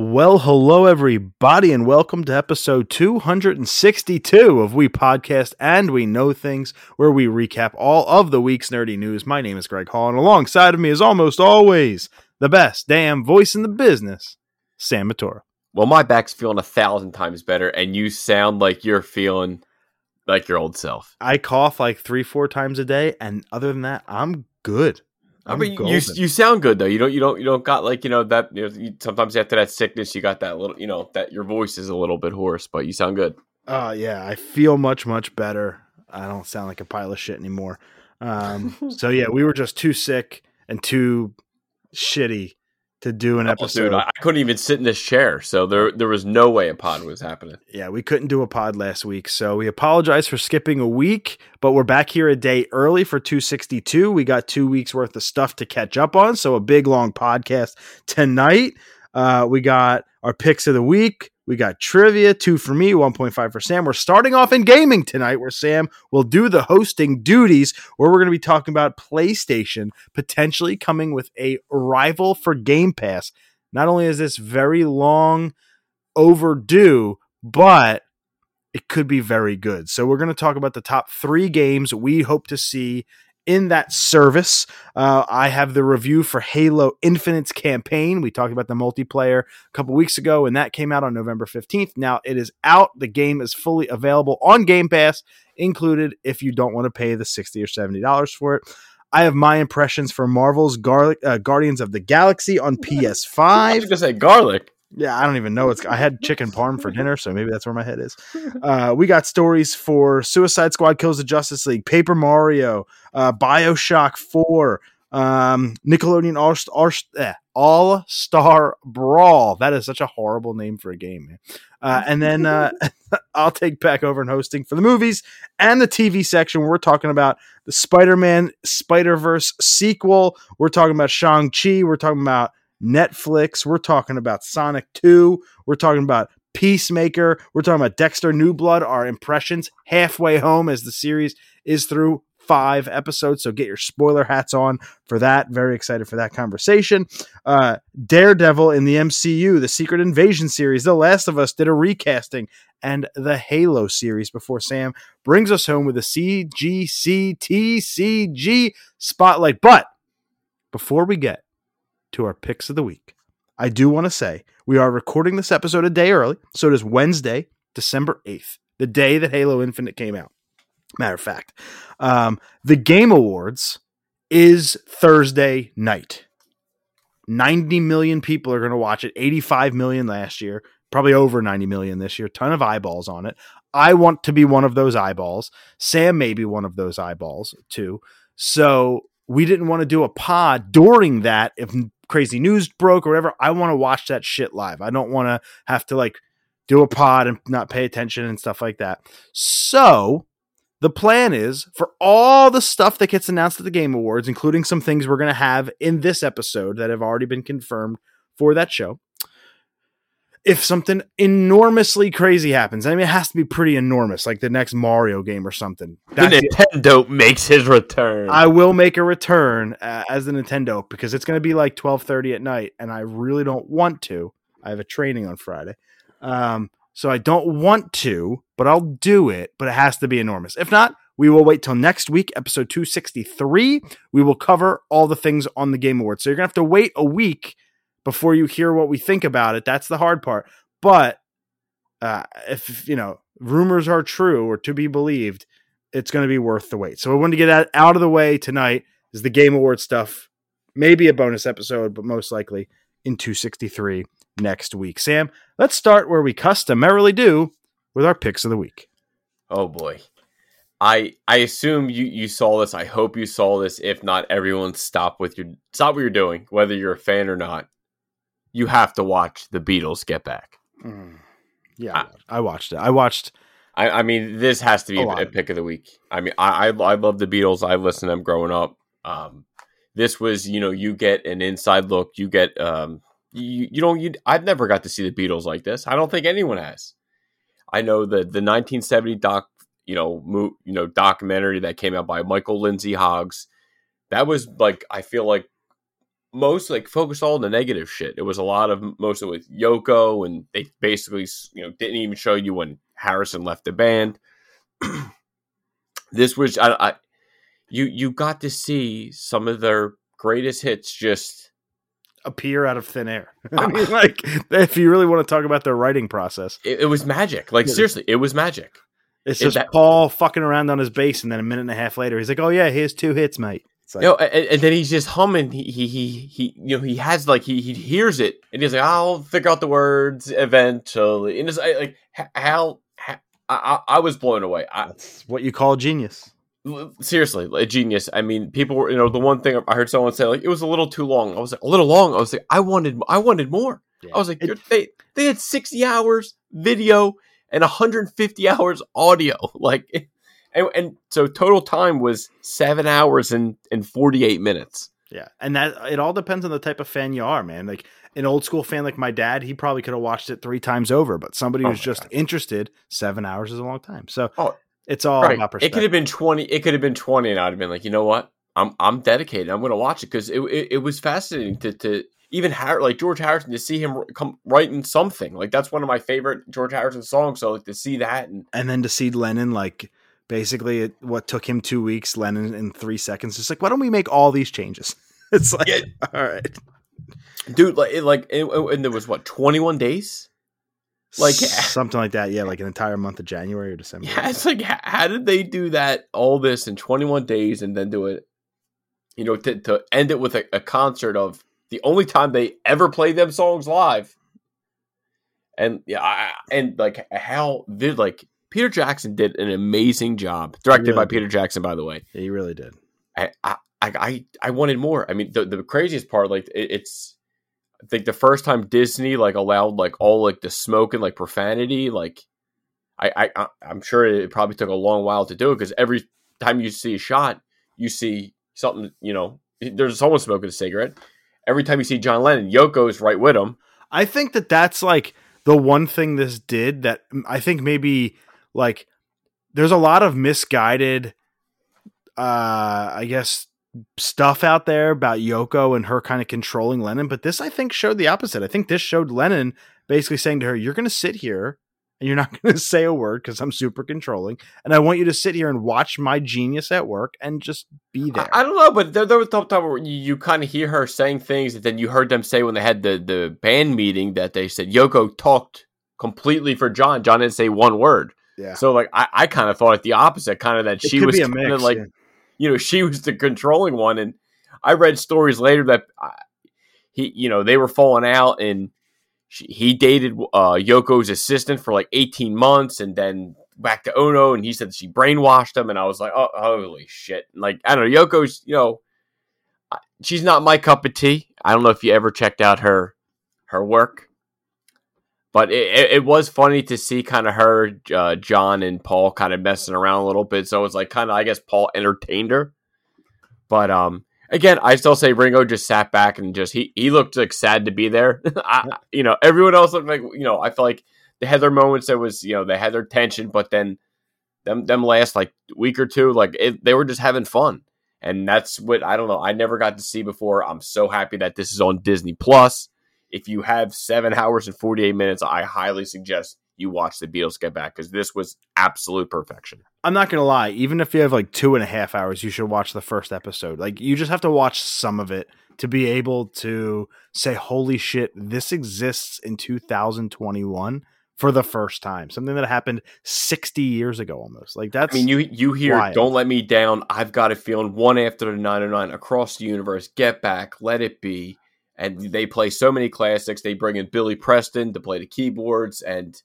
Well, hello, everybody, and welcome to episode 262 of We Podcast and We Know Things, where we recap all of the week's nerdy news. My name is Greg Hall, and alongside of me is almost always the best damn voice in the business, Sam Matura. Well, my back's feeling a thousand times better, and you sound like you're feeling like your old self. I cough like three, four times a day, and other than that, I'm good. I mean, you you sound good though. You don't you don't you don't got like you know that you know, you, sometimes after that sickness you got that little you know that your voice is a little bit hoarse, but you sound good. Uh yeah, I feel much much better. I don't sound like a pile of shit anymore. Um so yeah, we were just too sick and too shitty to do an Oh, episode. dude, I, I couldn't even sit in this chair, so there there was no way a pod was happening. yeah, we couldn't do a pod last week. So we apologize for skipping a week, but we're back here a day early for 262. We got 2 weeks worth of stuff to catch up on, so a big long podcast tonight. Uh, we got our picks of the week. We got trivia, two for me, 1.5 for Sam. We're starting off in gaming tonight, where Sam will do the hosting duties, where we're going to be talking about PlayStation potentially coming with a rival for Game Pass. Not only is this very long overdue, but it could be very good. So we're going to talk about the top three games we hope to see in that service. Uh, I have the review for Halo Infinite's campaign. We talked about the multiplayer a couple weeks ago, and that came out on November 15th. Now it is out. The game is fully available on Game Pass, included if you don't want to pay the 60 or $70 for it. I have my impressions for Marvel's Garlic, uh, Guardians of the Galaxy on PS5. I was gonna say garlic. Yeah, I don't even know. It's I had chicken parm for dinner, so maybe that's where my head is. Uh, we got stories for Suicide Squad kills the Justice League, Paper Mario, uh, Bioshock Four, um, Nickelodeon All All, eh, All Star Brawl. That is such a horrible name for a game, man. Uh, and then uh, I'll take back over and hosting for the movies and the TV section. We're talking about the Spider-Man Spider-Verse sequel. We're talking about Shang-Chi. We're talking about Netflix. We're talking about Sonic 2. We're talking about Peacemaker. We're talking about Dexter New Blood, our impressions halfway home as the series is through five episodes. So get your spoiler hats on for that. Very excited for that conversation. Uh, Daredevil in the MCU, the Secret Invasion series, The Last of Us did a recasting, and the Halo series before Sam brings us home with a CGCTCG spotlight. But before we get to our picks of the week. I do want to say we are recording this episode a day early, so it is Wednesday, December 8th, the day that Halo Infinite came out. Matter of fact, um, the Game Awards is Thursday night. 90 million people are going to watch it, 85 million last year, probably over 90 million this year, ton of eyeballs on it. I want to be one of those eyeballs. Sam may be one of those eyeballs too. So we didn't want to do a pod during that if crazy news broke or whatever. I want to watch that shit live. I don't want to have to like do a pod and not pay attention and stuff like that. So the plan is for all the stuff that gets announced at the Game Awards, including some things we're going to have in this episode that have already been confirmed for that show. If something enormously crazy happens, I mean, it has to be pretty enormous, like the next Mario game or something. The That's it. Nintendo makes his return. I will make a return uh, as the Nintendo because it's going to be like twelve thirty at night, and I really don't want to. I have a training on Friday, um, so I don't want to, but I'll do it. But it has to be enormous. If not, we will wait till next week, episode two sixty three. We will cover all the things on the Game Awards. So you're gonna have to wait a week before you hear what we think about it. That's the hard part. But uh, if you know rumors are true or to be believed, it's going to be worth the wait. So I wanted to get that out of the way tonight. Is the Game Award stuff? Maybe a bonus episode, but most likely in 263 next week. Sam, let's start where we customarily do with our picks of the week. Oh boy. I I assume you you saw this. I hope you saw this. If not, everyone stop with your stop what you're doing, whether you're a fan or not. You have to watch the Beatles get back. Yeah, I, I watched it. I watched. I, I mean, this has to be A a, pick of the week. I mean, I, I I love the Beatles. I listened to them growing up. Um, this was, you know, you get an inside look. You get, um, you you don't. You I've never got to see the Beatles like this. I don't think anyone has. I know the the 1970 doc, you know, mo- you know, documentary that came out by Michael Lindsay Hoggs. That was like I feel like most like focused all on the negative shit. It was a lot of most mostly with Yoko, and they basically you know didn't even show you when Harrison left the band. this was I, I you you got to see some of their greatest hits just appear out of thin air. I ah. mean, like if you really want to talk about their writing process, it, it was magic. Like seriously, it was magic. It's just that, Paul fucking around on his bass, and then a minute and a half later, he's like, "Oh yeah, here's two hits, mate." Like, know, and, and, then he's just humming. He, he he he you know he has like he he hears it, and he's like, "I'll figure out the words eventually." And it's like how, how I, I was blown away. I, That's what you call genius seriously a genius i mean people were you know the one thing i heard someone say like it was a little too long i was like a little long i was like i wanted i wanted more yeah. i was like it, they they had 60 hours video and 150 hours audio like and, and so total time was seven hours and and 48 minutes yeah and that it all depends on the type of fan you are man like an old school fan like my dad he probably could have watched it three times over but somebody oh who's just God. interested seven hours is a long time so oh it's all right. about perspective. It could have been twenty. It could have been twenty, and I'd have been like, you know what? I'm I'm dedicated. I'm going to watch it because it, it, it was fascinating to to even Har- like George Harrison to see him come writing something like that's one of my favorite George Harrison songs. So like, to see that and and then to see Lennon like basically it, what took him two weeks, Lennon in three seconds. It's like why don't we make all these changes? It's like yeah. all right, dude. Like it, like it, and there was what 21 days like something like that. Yeah, like an entire month of January or December. Yeah, it's like how did they do that? All this in 21 days and then do it? You know, to, to end it with a, a concert of the only time they ever play them songs live. And yeah, I, and like how did like Peter Jackson did an amazing job, directed really by did. Peter Jackson, by the way. Yeah, he really did. I I I, I wanted more. I mean, the, the craziest part, like it, it's I think the first time Disney like allowed like all like the smoke and like profanity, like I, I I'm sure it probably took a long while to do it because every time you see a shot, you see something. You know, there's someone smoking a cigarette. Every time you see John Lennon, Yoko's right with him. I think that that's like the one thing this did that I think maybe like there's a lot of misguided uh I guess stuff out there about Yoko and her kind of controlling Lennon, but this I think showed the opposite. I think this showed Lennon basically saying to her, "You're going to sit here and you're not going to say a word because I'm super controlling, and I want you to sit here and watch my genius at work and just be there." I, I don't know, but there, there was time where you, you kind of hear her saying things that then you heard them say when they had the the band meeting that they said Yoko talked completely for John. John didn't say one word. Yeah. So like I, I kind of thought it the opposite, kind of that it she was kind of like yeah. you know she was the controlling one and i read stories later that uh, he you know they were falling out and she, he dated uh, yoko's assistant for like 18 months and then back to ono and he said she brainwashed him and i was like oh holy shit. Like i don't know yoko's you know she's not my cup of tea. I don't know if you ever checked out her her work but it, it, was funny to see kind of her, uh, John and Paul kind of messing around a little bit. So it was like kind of, I guess, Paul entertained her. But um, again, I still say Ringo just sat back and just he he looked like sad to be there. I, you know, everyone else looked like you know. I feel like they had their moments. That was you know they had their tension, but then them them last like week or two, like it, they were just having fun, and that's what I don't know. I never got to see before. I'm so happy that this is on Disney Plus if you have seven hours and 48 minutes, I highly suggest you watch the Beatles get back because this was absolute perfection. I'm not gonna lie, even if you have like two and a half hours, you should watch the first episode. Like you just have to watch some of it to be able to say, "Holy shit, this exists in 2021." For the first time, something that happened 60 years ago, almost like that's. I mean, you you hear wild. "Don't Let Me Down." I've got a feeling one after the 909 across the universe. Get back, let it be and they play so many classics. They bring in Billy Preston to play the keyboards, and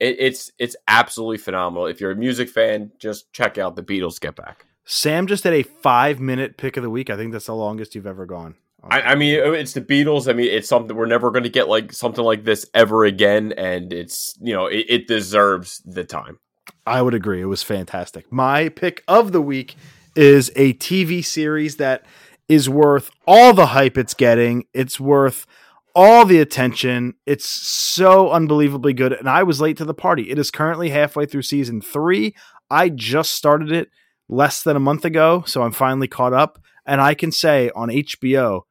it, it's it's absolutely phenomenal. If you're a music fan, just check out the Beatles Get Back. Sam just did a five minute pick of the week. I think that's the longest you've ever gone. I, I, mean, oh, it's the Beatles. I mean, it's something we're never going to get like something like this ever again, and it's you know it, it deserves the time. I would agree. It was fantastic. My pick of the week is a TV series that is worth all the hype it's getting. It's worth all the attention. It's so unbelievably good. And I was late to the party. It is currently halfway through season three. I just started it less than a month ago, so I'm finally caught up. And I can say on HBO,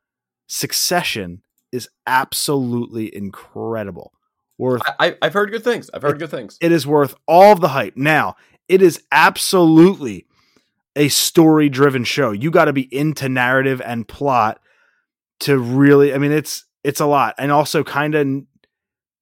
Succession is absolutely incredible. Worth I, I've heard good things. I've heard good things. it is worth all the hype. Now, it is absolutely a story driven show. You got to be into narrative and plot to really I mean it's it's a lot and also kind of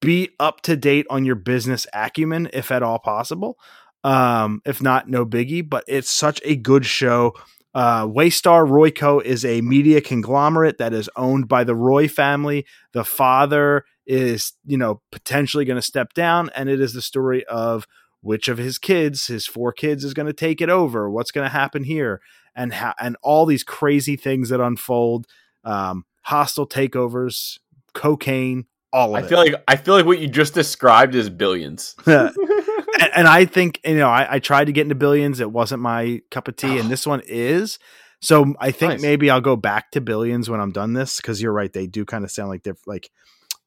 be up to date on your business acumen if at all possible. Um if not no biggie, but it's such a good show. Uh, Waystar Royco is a media conglomerate that is owned by the Roy family. The father is, you know, potentially going to step down, and it is the story of which of his kids, his four kids, is going to take it over. What's going to happen here, and how, and all these crazy things that unfold. Um, hostile takeovers, cocaine, all of it. I feel like I feel like what you just described is billions. and, and I think you know I, I tried to get into billions. It wasn't my cup of tea, and this one is. So I think Nice. maybe I'll go back to billions when I'm done this because you're right. They do kind of sound like they're like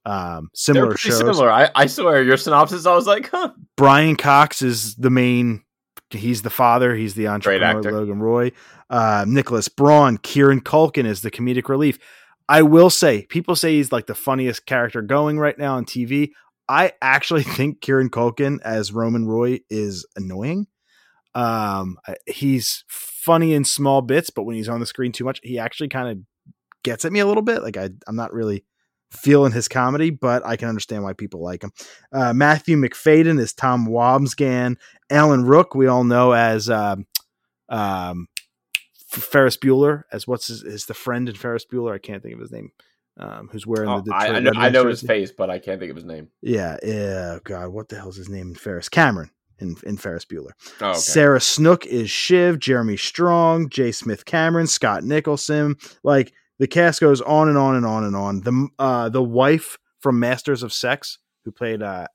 um, similar pretty shows. similar. I, I swear your synopsis. I was like, huh. Brian Cox is the main. He's the father. He's the entrepreneur. actor. Logan Roy, uh, Nicholas Braun, Kieran Culkin is the comedic relief. I will say, people say he's like the funniest character going right now on TV. I actually think Kieran Culkin as Roman Roy is annoying. Um, he's funny in small bits, but when he's on the screen too much, he actually kind of gets at me a little bit. Like I, I'm not really feeling his comedy, but I can understand why people like him. Uh, Matthew Macfadyen is Tom Wambsgans. Alan Ruck, we all know as um, um, Ferris Bueller, as what's his, is the friend in Ferris Bueller? I can't think of his name. Um, who's wearing Oh, the I, I know, I know his face, but I can't think of his name. Yeah, yeah. God, what the hell's his name in Ferris? Cameron in, in Ferris Bueller. Oh, okay. Sarah Snook is Shiv, Jeremy Strong, J. Smith-Cameron, Scott Nicholson. Like the cast goes on and on and on and on. The uh the wife from Masters of Sex who played uh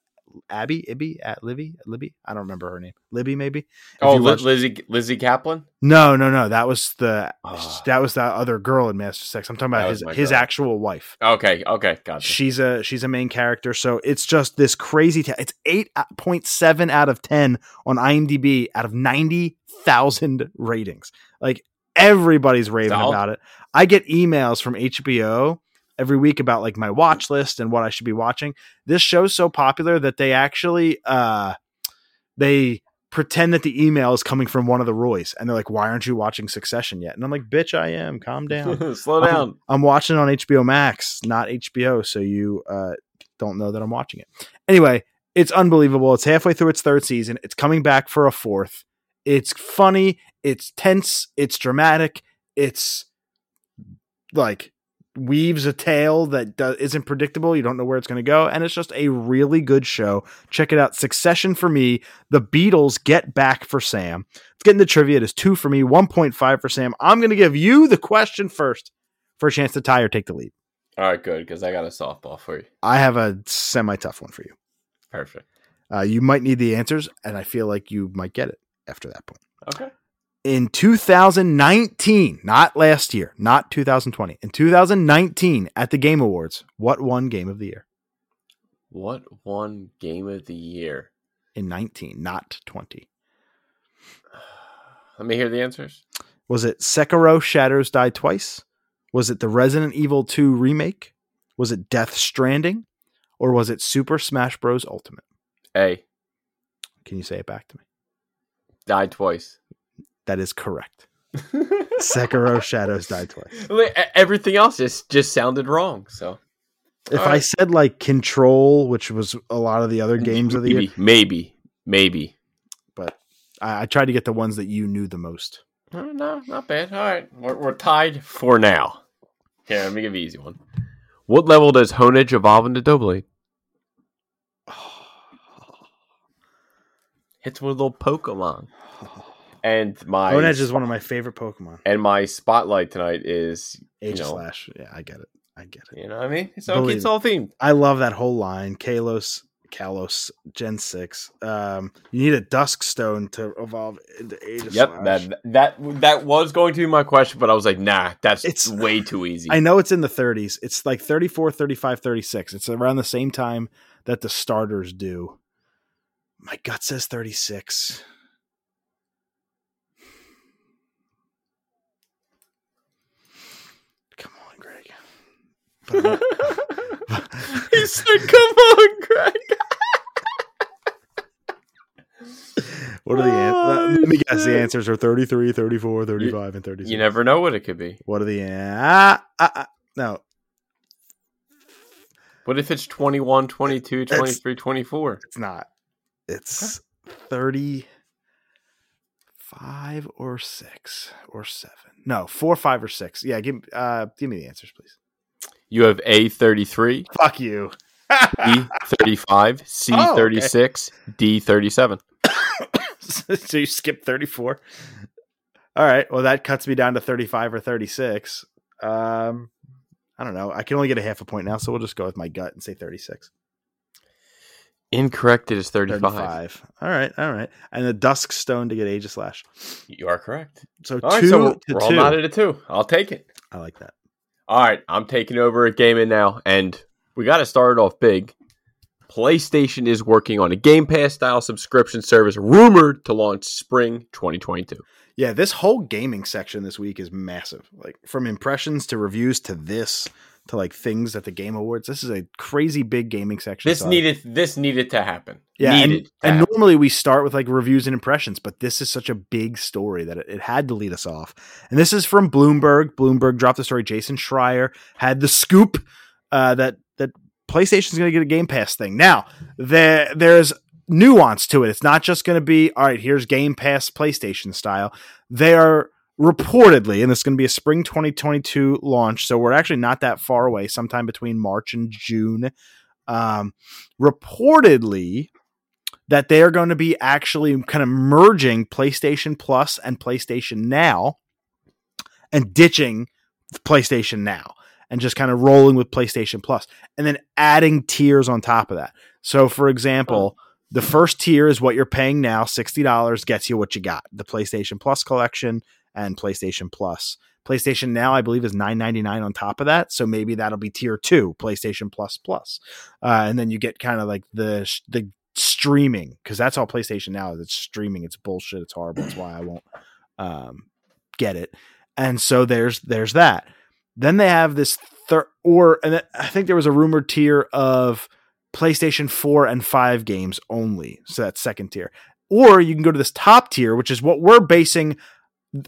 Abby, Ibby, at Libby, Libby. I don't remember her name. Libby, maybe. Oh, you Li- watch- Lizzie Lizzie Caplan. No, no, no. That was the Ah. that was that other girl in Masters of Sex. I'm talking about his his girl. actual wife. Okay, okay, gotcha. She's a she's a main character, so it's just this crazy. ta- it's eight point seven out of ten on IMDb out of ninety thousand ratings. Like everybody's raving Solid. about it. I get emails from HBO every week about like my watch list and what I should be watching. This show's so popular that they actually uh they pretend that the email is coming from one of the Roys, and they're like, "Why aren't you watching Succession yet?" And I'm like, "Bitch, I am. Calm down." Slow I'm- down. I'm watching it on HBO Max, not HBO, so you uh, don't know that I'm watching it. Anyway, it's unbelievable. It's halfway through its third season. It's coming back for a fourth. It's funny. It's tense. It's dramatic. It's like weaves a tale that do- isn't predictable. You don't know where it's going to go, and it's just a really good show. Check it out. Succession for me. The Beatles get back for Sam. Let's get into trivia. It is two for me, one point five for Sam. I'm going to give you the question first for a chance to tie or take the lead. All right, good because I got a softball for you. I have a semi tough one for you. Perfect. Uh, you might need the answers, and I feel like you might get it after that point. Okay. In 2019, not last year, not 2020, in 2019 at the Game Awards, what won Game of the Year? What won game of the year? In 19, not 20. Let me hear the answers. Was it Sekiro Shadows Die Twice? Was it the Resident Evil 2 remake? Was it Death Stranding? Or was it Super Smash Bros. Ultimate? A Can you say it back to me? died twice. That is correct. Sekiro Shadows Die Twice. Li- Everything else just just sounded wrong. So If All I right. said like Control, which was a lot of the other games of the year, maybe, maybe, maybe. but I, I tried to get the ones that you knew the most. Uh, No, not bad. All right, we're, we're tied for now. Here, let me give you an easy one. What level does Honedge evolve into Doublade? Hits with a little Pokemon. And my Honedge is one of my favorite Pokemon. and my spotlight tonight is Age know. Slash. Yeah, I get it. I get it. you know what I mean? It's Believe it's all themed. I love that whole line. Kalos, Kalos, Gen 6. Um, you need a Dusk Stone to evolve into Age of Yep, that that that was going to be my question, but I was like, nah, that's It's- way too easy. I know it's in the 30s. It's like 34, 35, 36. It's around the same time that the starters do. My gut says 36. Come on, Greg. But I'm he said, "Come on, Greg." What are the Oh, answers? Let me guess. The answers are 33, 34, 35, and 36. You never know what it could be. What are the ah, ah, ah, no? What if it's 21, 22, It's- 23, 24? It's not. It's 35 or 6 or 7. No, 4, 5 or 6. Yeah, give uh give me the answers, please. You have A 33, Fuck you. B 35, C Oh, okay. 36, D 37. so you skip 34. All right. Well, that cuts me down to 35 or 36. Um I don't know. I can only get a half a point now, so we'll just go with my gut and say 36. Incorrect. It is 35. 35. All right. All right. And the Dusk Stone to get Aegislash. You are correct. So All right, 2 so we're, to we're all 2. knotted at two. I'll take it. I like that. All right, I'm taking over at Gaming now, and we got to start it off big. PlayStation is working on a Game Pass style subscription service rumored to launch spring 2022. Yeah, this whole gaming section this week is massive. Like from impressions to reviews to this to like things at the Game Awards. This is a crazy big gaming section. This So- needed this needed to happen. yeah, and, needed to and happen. normally we start with like reviews and impressions, but this is such a big story that it, it had to lead us off. And this is from Bloomberg. Bloomberg dropped the story. Jason Schreier had the scoop uh, that that PlayStation's going to get a Game Pass thing. Now there there's nuance to it. It's not just going to be all right. Here's Game Pass PlayStation style. They are reportedly, and this is going to be a spring 2022 launch. So we're actually not that far away. Sometime between March and June. Um, reportedly that they are going to be actually kind of merging PlayStation Plus and PlayStation Now and ditching PlayStation Now and just kind of rolling with PlayStation Plus and then adding tiers on top of that. So, for example, the first tier is what you're paying now $60 gets you what you got the PlayStation Plus collection and PlayStation Plus. PlayStation Now, I believe, is nine ninety nine on top of that, so maybe that'll be tier two, PlayStation Plus Plus, uh, and then you get kind of like the the streaming because that's all PlayStation now is. It's streaming. It's bullshit. It's horrible. It's why I won't um, get it. And so there's there's that. Then they have this third, or and I think there was a rumored tier of PlayStation four and five games only. So that's second tier. Or you can go to this top tier, which is what we're basing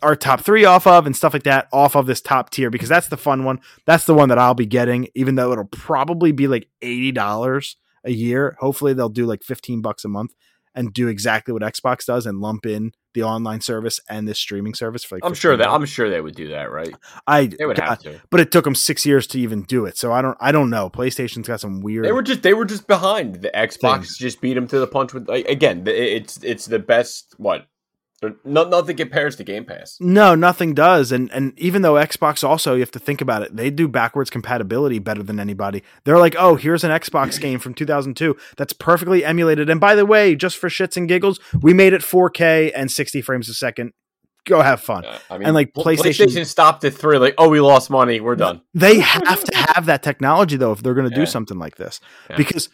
our top three off of and stuff like that off of this top tier because that's the fun one. That's the one that I'll be getting, even though it'll probably be like eighty dollars a year. Hopefully they'll do like fifteen bucks a month and do exactly what Xbox does and lump in the online service and this streaming service for like. I'm sure that I'm sure they would do that, right? I They would have to. but it took them six years to even do it. So I don't I don't know. PlayStation's got some weird. They were just they were just behind. The Xbox Things. just beat them to the punch with like, again. It's it's the best. What? No, nothing compares to Game Pass. No, nothing does. And and even though Xbox also, you have to think about it, they do backwards compatibility better than anybody. They're like, oh, here's an Xbox game from 2002 that's perfectly emulated. And by the way, just for shits and giggles, we made it 4K and 60 frames a second. Go have fun. Uh, I mean, And, like, PlayStation- PlayStation stopped at three. Like, oh, we lost money. We're done. They have to have that technology though if they're going to Yeah. do something like this. Yeah. Because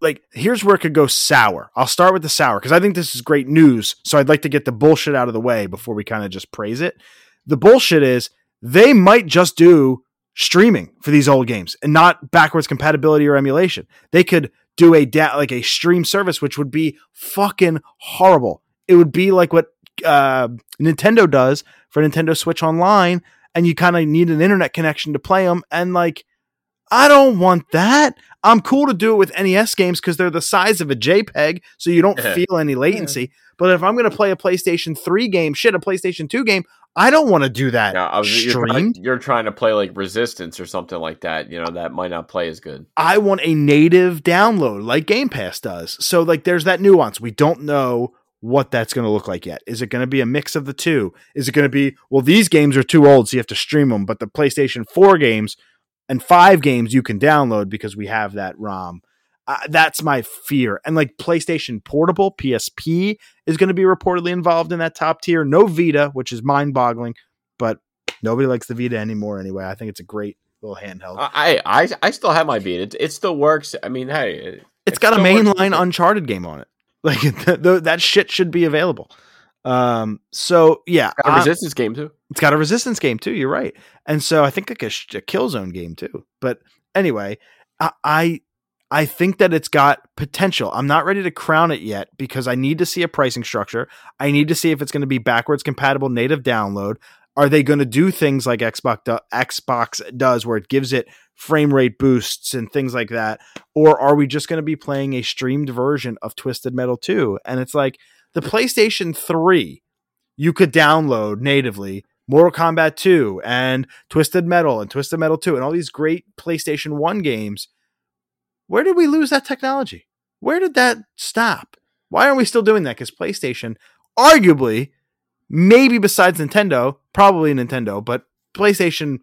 like here's where it could go sour. I'll start with the sour because I think this is great news. So I'd like to get the bullshit out of the way before we kind of just praise it. The bullshit is they might just do streaming for these old games and not backwards compatibility or emulation. They could do a da- like a stream service which would be fucking horrible. It would be like what uh, Nintendo does for Nintendo Switch Online, and you kind of need an internet connection to play them. And like, I don't want that. I'm cool to do it with NES games because they're the size of a JPEG, so you don't feel any latency. But if I'm going to play a PlayStation 3 game, shit, a PlayStation 2 game, I don't want to do that Yeah, I was, you're, trying, you're trying to play like Resistance or something like that. You know, that might not play as good. I want a native download like Game Pass does. So like there's that nuance. We don't know what that's going to look like yet. Is it going to be a mix of the two? Is it going to be well these games are too old so you have to stream them, but the PlayStation 4 games and 5 games you can download because we have that ROM. Uh, that's my fear. And like PlayStation Portable, PSP is going to be reportedly involved in that top tier. No Vita, which is mind-boggling, but nobody likes the Vita anymore anyway. I think it's a great little handheld. I I, I still have my beat. It, it still works. I mean, hey, it, it's it got a mainline Uncharted game on it. Like th- th- that shit should be available. Um, so yeah, Got a resistance game too. it's got a resistance game too. You're right, and so I think like a, sh- a Killzone game too. But anyway, I, I I think that it's got potential. I'm not ready to crown it yet because I need to see a pricing structure. I need to see if it's going to be backwards compatible native download. Are they going to do things like Xbox do- Xbox does, where it gives it frame rate boosts and things like that, or are we just going to be playing a streamed version of Twisted Metal 2? And it's like the PlayStation 3 you could download natively Mortal Kombat 2 and Twisted Metal and Twisted Metal 2 and all these great PlayStation 1 games. Where did we lose that technology? Where did that stop? Why aren't we still doing that? Because PlayStation, arguably, maybe besides Nintendo, probably Nintendo, but PlayStation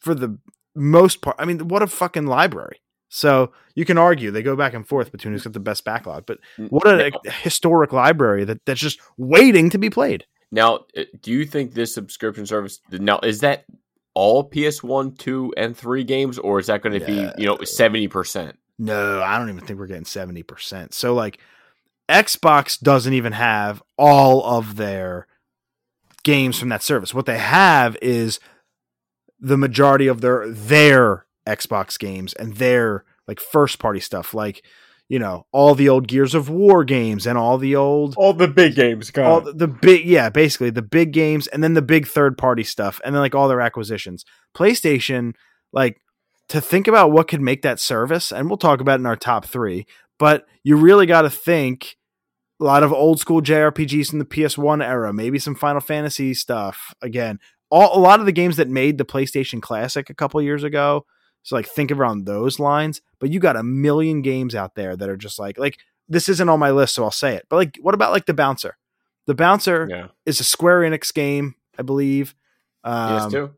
for the most part, I mean, what a fucking library. So you can argue they go back and forth between who's got the best backlog, but what a Now- historic library that, that's just waiting to be played. Now, uh, do you think this subscription service now is that all PS1, 2, and 3 games, or is that going to be, you know, 70%? No, I don't even think we're getting 70%. So like Xbox doesn't even have all of their games from that service. What they have is the majority of their their Xbox games and their like first party stuff like you know all the old Gears of War games and all the old All the big games, all the, the big yeah basically the big games and then the big third party stuff and then like all their acquisitions. Playstation like to think about what could make that service and we'll talk about it in our top three but you really got to think a lot of old school jrpgs from the ps1 era maybe some final fantasy stuff again all, a lot of the games that made the playstation classic a couple years ago so like think around those lines but you got a million games out there that are just like like this isn't on my list, so I'll say it. But like, what about like the bouncer? The bouncer Yeah. is a Square Enix game, I believe. Um, yes, too.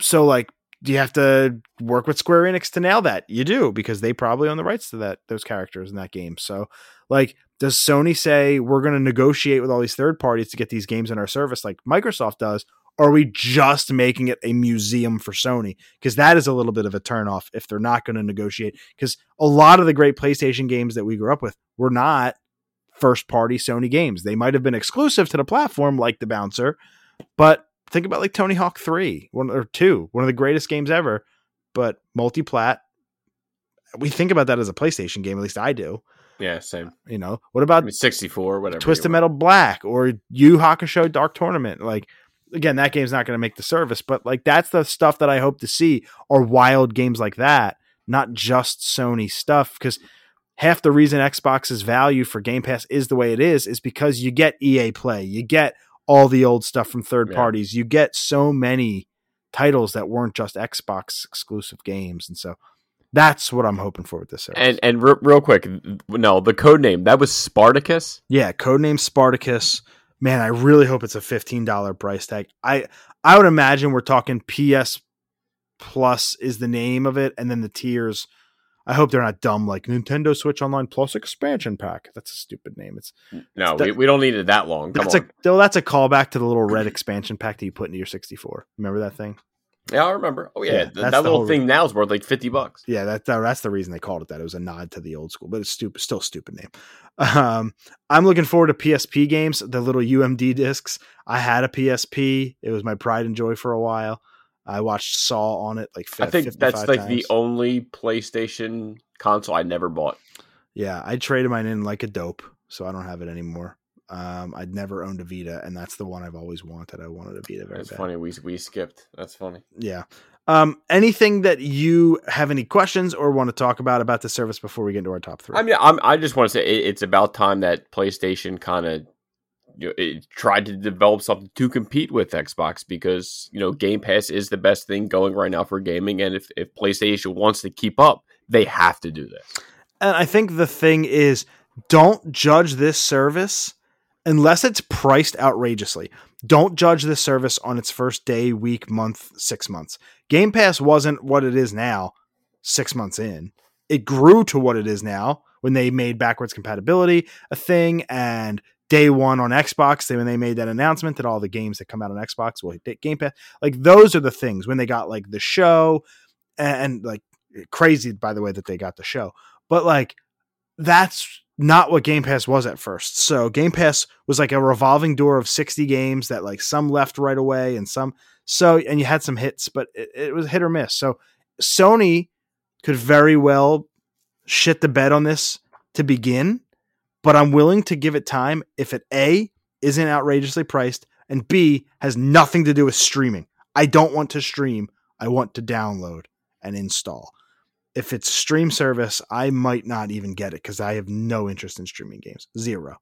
So like, do you have to work with Square Enix to nail that? You do because they probably own the rights to that those characters in that game. So like, does Sony say we're going to negotiate with all these third parties to get these games in our service like Microsoft does? Are we just making it a museum for Sony? Because that is a little bit of a turnoff if they're not going to negotiate. Because a lot of the great PlayStation games that we grew up with were not first party Sony games. They might have been exclusive to the platform, like the Bouncer, but think about like Tony Hawk 3 one or 2, one of the greatest games ever, but multi plat. We think about that as a PlayStation game, at least I do. Yeah, same. You know, what I about mean, 64, whatever. Twisted Metal Black or Yu Hakusho Dark Tournament. Like again, that game's not going to make the service, but like that's the stuff that I hope to see are wild games like that, not just Sony stuff. Because half the reason Xbox's value for Game Pass is the way it is is because you get EA Play, you get all the old stuff from third Yeah. parties, you get so many titles that weren't just Xbox exclusive games, and so that's what I'm hoping for with this service. And and re- real quick, no, the code name that was Spartacus. Yeah, codename Spartacus. Man, I really hope it's a fifteen dollar price tag. I I would imagine we're talking PS Plus is the name of it, and then the tiers. I hope they're not dumb like Nintendo Switch Online Plus expansion pack. That's a stupid name. It's No, That- we, we don't need it that long. Come that's on. a though that's a callback to the little red expansion pack that you put into your sixty four. Remember that thing? Yeah, I remember. Oh yeah, Yeah, th- that's that little thing now is worth like fifty bucks. Yeah, that, that that's the reason they called it that. It was a nod to the old school, but it's stupid, still a stupid name. Um, I'm looking forward to PSP games, the little UMD discs. I had a PSP. It was my pride and joy for a while. I watched Saw on it like. I think that's 55 like the only PlayStation console I never bought. Yeah, I traded mine in like a dope, so I don't have it anymore. Um, I'd never owned a Vita, and that's the one I've always wanted. I wanted a Vita very That's bad. funny. We we skipped. That's funny. Yeah. Um, anything that you have any questions or want to talk about about the service before we get into our top three? I mean, I'm, I just want to say it, it's about time that PlayStation kind of you know, tried to develop something to compete with Xbox because you know Game Pass is the best thing going right now for gaming, and if if PlayStation wants to keep up, they have to do this. And I think the thing is, don't judge this service unless it's priced outrageously. Don't judge this service on its first day, week, month, six months. Game Pass wasn't what it is now six months in. It grew to what it is now when they made backwards compatibility a thing and day one on Xbox, they, when they made that announcement that all the games that come out on Xbox will hit Game Pass. Like those are the things when they got like the show and, and like crazy, by the way, that they got the show. But like that's not what Game Pass was at first. So Game Pass was like a revolving door of 60 games that like some left right away and some so and you had some hits, but it, it was hit or miss. So Sony could very well shit the bed on this to begin, but I'm willing to give it time if it A isn't outrageously priced and B has nothing to do with streaming. I don't want to stream. I want to download and install if it's stream service, I might not even get it because I have no interest in streaming games. Zero.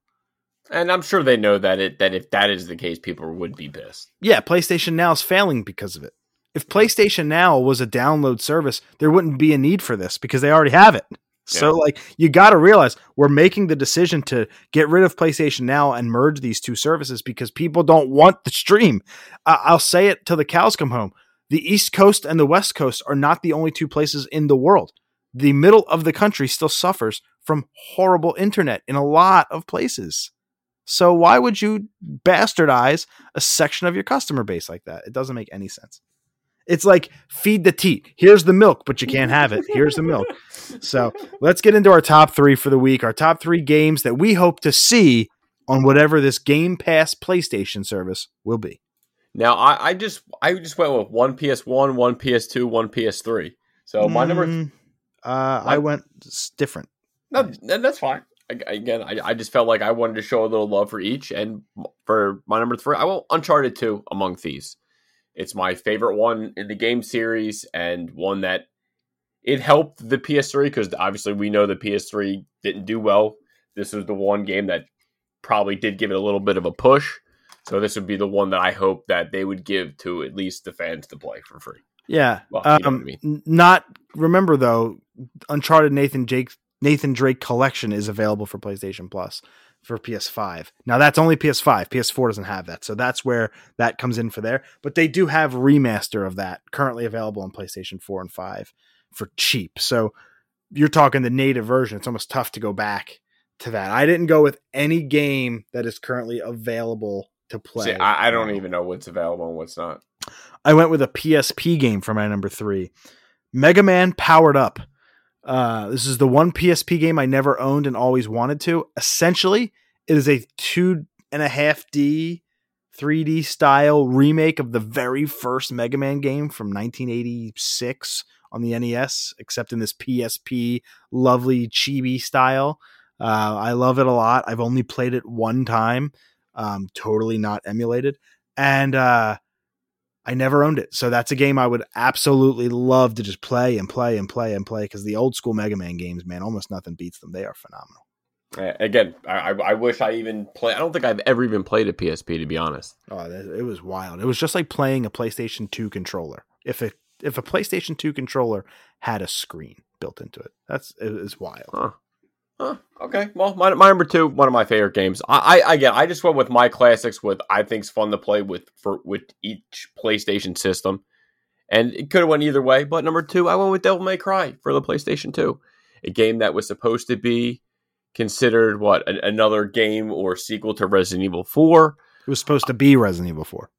And I'm sure they know that it that if that is the case, people would be pissed. Yeah, PlayStation Now is failing because of it. If PlayStation Now was a download service, there wouldn't be a need for this because they already have it. So yeah. like you got to realize we're making the decision to get rid of PlayStation Now and merge these two services because people don't want the stream. Uh, I'll say it till the cows come home the East Coast and the West Coast are not the only two places in the world. The middle of the country still suffers from horrible internet in a lot of places. So why would you bastardize a section of your customer base like that? It doesn't make any sense. It's like feed the teat. Here's the milk, but you can't have it. Here's the milk. So let's get into our top three for the week. Our top three games that we hope to see on whatever this Game Pass PlayStation service will be. Now I, I just I just went with one PS1, one PS2, one PS3. So my mm, number, uh, I went different. No, that's fine. Again, I, I just felt like I wanted to show a little love for each, and for my number three, I will Uncharted Two Among Thieves. It's my favorite one in the game series, and one that it helped the PS3 because obviously we know the PS3 didn't do well. This was the one game that probably did give it a little bit of a push so this would be the one that I hope that they would give to at least the fans to play for free. Yeah. Well, um, I mean. Not remember though, Uncharted Nathan Jake Nathan Drake collection is available for PlayStation Plus for PS5. Now that's only PS5. PS4 doesn't have that. So that's where that comes in for there. But they do have remaster of that currently available on PlayStation 4 and 5 for cheap. So you're talking the native version. It's almost tough to go back to that. I didn't go with any game that is currently available to play. See, I, I, don't even know what's available and what's not. I went with a PSP game for my number three, Mega Man Powered Up. Uh, this is the one PSP game I never owned and always wanted to. Essentially, it is a two and a half D, 3D style remake of the very first Mega Man game from 1986 on the NES, except in this PSP lovely chibi style. Uh, I love it a lot. I've only played it one time um, totally not emulated. And uh, I never owned it. So that's a game I would absolutely love to just play and play and play and play because the old school Mega Man games, man, almost nothing beats them. They are phenomenal. Again, I, I wish I even play. I don't think I've ever even played a PSP to be honest. Oh, it was wild. It was just like playing a PlayStation Two controller. If it if a PlayStation Two controller had a screen built into it, that's it is wild. Huh. Huh, okay. Well, my, my number two, one of my favorite games. I, I again, I just went with my classics. With I think's fun to play with for with each PlayStation system, and it could have went either way. But number two, I went with Devil May Cry for the PlayStation Two, a game that was supposed to be considered what a, another game or sequel to Resident Evil Four. It was supposed to be Resident Evil Four.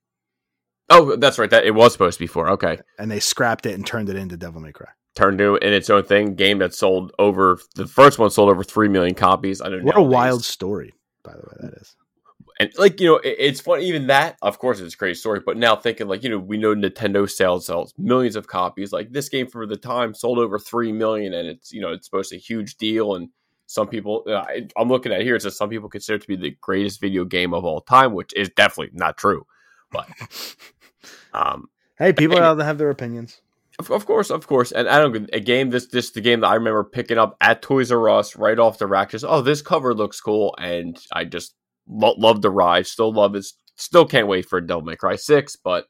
Oh, that's right. That it was supposed to be four. Okay, and they scrapped it and turned it into Devil May Cry turned into in its own thing. Game that sold over the first one sold over three million copies. I don't know. What a wild story, by the way, that is. And like you know, it, it's fun. Even that, of course, it's a crazy story. But now thinking like you know, we know Nintendo sales sells millions of copies. Like this game for the time sold over three million, and it's you know it's supposed to be a huge deal. And some people, uh, I, I'm looking at here, it says some people consider it to be the greatest video game of all time, which is definitely not true. But um, hey, people and, have their opinions. Of, of course, of course, and I don't a game. This this the game that I remember picking up at Toys R Us right off the rack. Just oh, this cover looks cool, and I just lo- love the ride. Still love it. Still can't wait for Devil May Cry six, but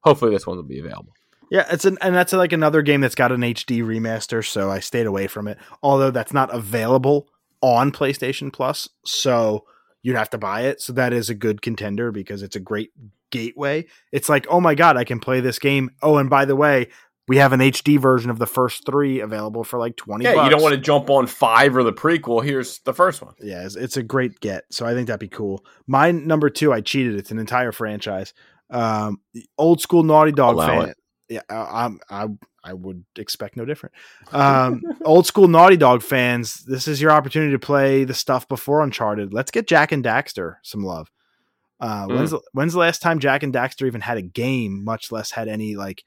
hopefully this one will be available. Yeah, it's an and that's like another game that's got an HD remaster, so I stayed away from it. Although that's not available on PlayStation Plus, so you'd have to buy it. So that is a good contender because it's a great gateway. It's like, oh my god, I can play this game. Oh, and by the way, we have an HD version of the first three available for like 20 yeah, bucks. you don't want to jump on five or the prequel. Here's the first one. Yeah, it's, it's, a great get. So I think that'd be cool. My number two, I cheated. It's an entire franchise. Um, old school Naughty Dog Allow fan. It. Yeah, I, I, I would expect no different. Um, old school Naughty Dog fans, this is your opportunity to play the stuff before Uncharted. Let's get Jak and Daxter some love. Uh, Mm. When's when's the last time Jak and Daxter even had a game, much less had any like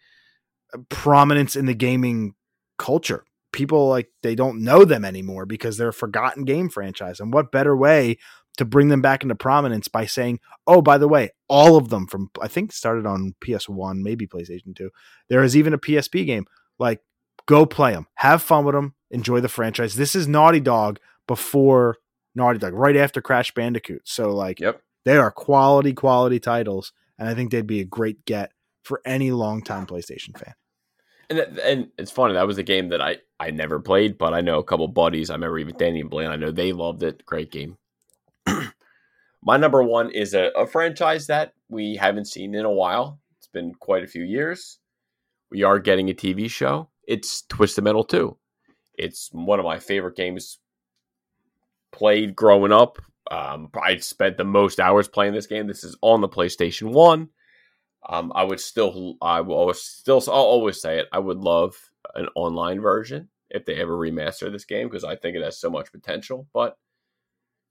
prominence in the gaming culture? People like they don't know them anymore because they're a forgotten game franchise. And what better way to bring them back into prominence by saying, "Oh, by the way, all of them from I think started on PS1, maybe PlayStation 2. There is even a PSP game. Like go play them. Have fun with them. Enjoy the franchise. This is Naughty Dog before Naughty Dog, right after Crash Bandicoot. So like Yep. they are quality, quality titles, and I think they'd be a great get for any longtime PlayStation fan. And that- and it's funny that was a game that I I never played, but I know a couple buddies. I remember even Danny and Blaine. I know they loved it. Great game. My number one is a, a franchise that we haven't seen in a while. It's been quite a few years. We are getting a TV show. It's Twisted Metal 2. It's one of my favorite games played growing up. Um, I spent the most hours playing this game. This is on the PlayStation 1. Um, I would still, I will always, still, I'll always say it. I would love an online version if they ever remaster this game because I think it has so much potential. But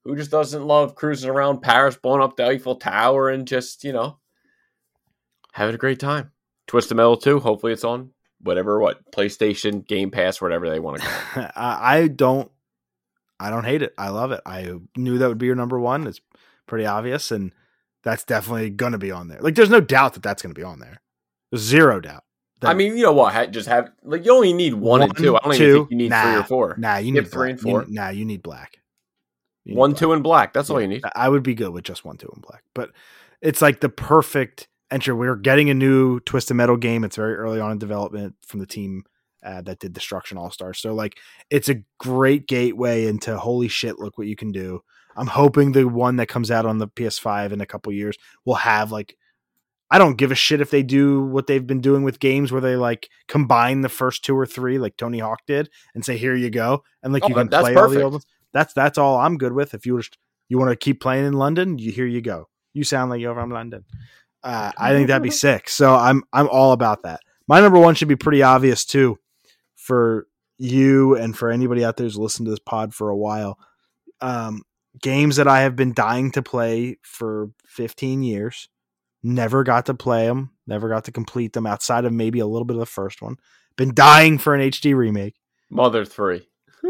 who just doesn't love cruising around Paris, blowing up the Eiffel Tower, and just you know having a great time? Twisted Metal 2. Hopefully, it's on whatever what PlayStation, Game Pass, whatever they want to I don't I don't hate it. I love it. I knew that would be your number one. It's pretty obvious, and that's definitely going to be on there. Like, there's no doubt that that's going to be on there. There's zero doubt. I mean, you know what? Ha- Just have like you only need one, and two. I don't two, even think you need three or four. nah, you need three and four. You, nah, you need black. You need One, black. two, and black. That's all you need. I would be good with just one, two, and black. But it's like the perfect entry. We're getting a new Twisted Metal game. It's very early on in development from the team uh, that did Destruction All Stars. So like, it's a great gateway into holy shit. Look what you can do. I'm hoping the one that comes out on the PS5 in a couple years will have like. I don't give a shit if they do what they've been doing with games where they like combine the first two or three, like Tony Hawk did, and say, "Here you go," and like Oh, you can play all the old ones. That's that's all I'm good with. If you just you want to keep playing in London, you here you go. You sound like you're from London. Uh, I think that'd be sick. So I'm I'm all about that. My number one should be pretty obvious too, for you and for anybody out there who's listened to this pod for a while. Um, games that I have been dying to play for 15 years, never got to play them, never got to complete them outside of maybe a little bit of the first one. Been dying for an HD remake Mother three.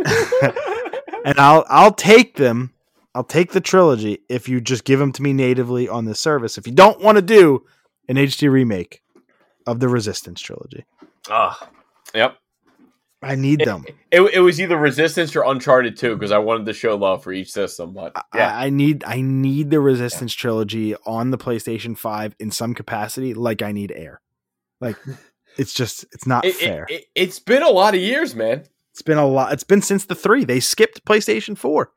and I'll I'll take them. I'll take the trilogy if you just give them to me natively on this service. If you don't want to do an HD remake of the Resistance trilogy, Ah, yep. I need It, them. it, it was either Resistance or Uncharted 2 because I wanted to show love for each system. But yeah, I, I need I need the Resistance trilogy on the PlayStation Five in some capacity, like I need Air. Like it's just it's not it, fair. it, has been a lot of years, man. It's been a lot. It's been since the three. They skipped PlayStation Four.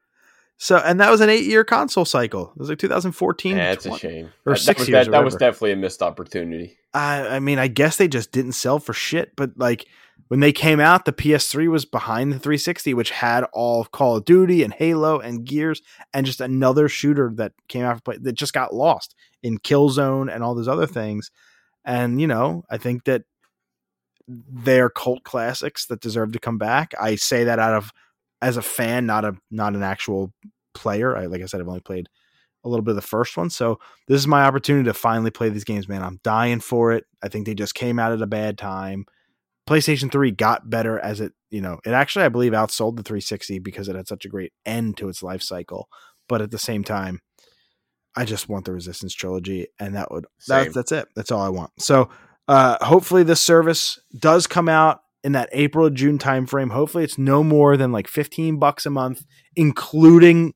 So and that was an eight year console cycle. It was like 2014. Yeah, it's a shame. or that, six that was, years That, that was definitely a missed opportunity. I, I mean, I guess they just didn't sell for shit. But like when they came out, the PS3 was behind the 360, which had all of Call of Duty and Halo and Gears and just another shooter that came out play that just got lost in Killzone and all those other things. And you know, I think that they're cult classics that deserve to come back. I say that out of as a fan, not a not an actual player. I like I said, I've only played a little bit of the first one, so this is my opportunity to finally play these games, man. I'm dying for it. I think they just came out at a bad time. PlayStation 3 got better as it, you know, it actually I believe outsold the 360 because it had such a great end to its life cycle. But at the same time, I just want the Resistance trilogy, and that would that's that's it. That's all I want. So uh hopefully this service does come out in that April June timeframe. Hopefully it's no more than like 15 bucks a month, including,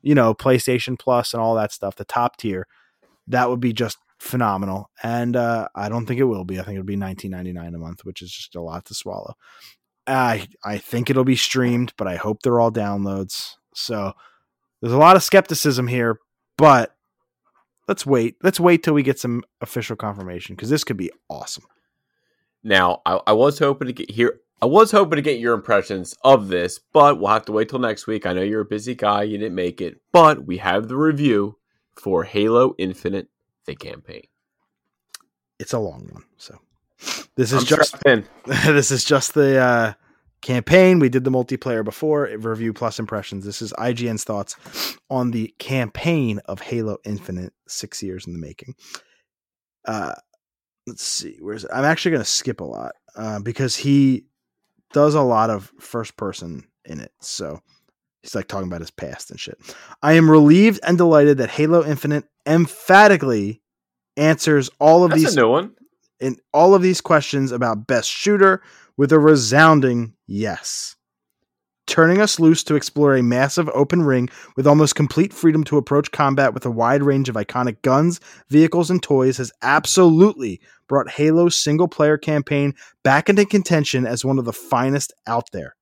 you know, PlayStation Plus and all that stuff, the top tier. That would be just phenomenal. And uh I don't think it will be. I think it'll be 19.99 a month, which is just a lot to swallow. I I think it'll be streamed, but I hope they're all downloads. So there's a lot of skepticism here, but let's wait. Let's wait till we get some official confirmation because this could be awesome. Now, I, I was hoping to get here. I was hoping to get your impressions of this, but we'll have to wait till next week. I know you're a busy guy; you didn't make it, but we have the review for Halo Infinite, the campaign. It's a long one, so This is I'm just this is just the uh, campaign. We did the multiplayer before review plus impressions. This is IGN's thoughts on the campaign of Halo Infinite, six years in the making. Uh, let's see, where's it? I'm actually going to skip a lot uh, because he does a lot of first person in it. So he's like talking about his past and shit. I am relieved and delighted that Halo Infinite emphatically answers all of That's these new one. in all of these questions about best shooter with a resounding yes. Turning us loose to explore a massive open ring with almost complete freedom to approach combat with a wide range of iconic guns, vehicles, and toys has absolutely brought Halo's single player campaign back into contention as one of the finest out there.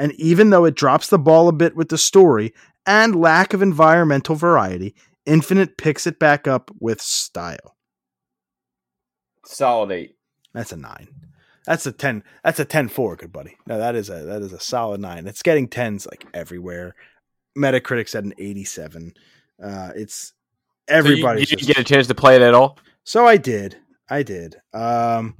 And even though it drops the ball a bit with the story and lack of environmental variety, Infinite picks it back up with style. Solid eight. That's a nine. That's a ten. That's a 10-4, good buddy. No, that is a that is a solid nine. It's getting tens like everywhere. Metacritic said an eighty-seven. Uh, it's everybody. So you, you didn't get a chance to play it at all. So I did. I did. Um,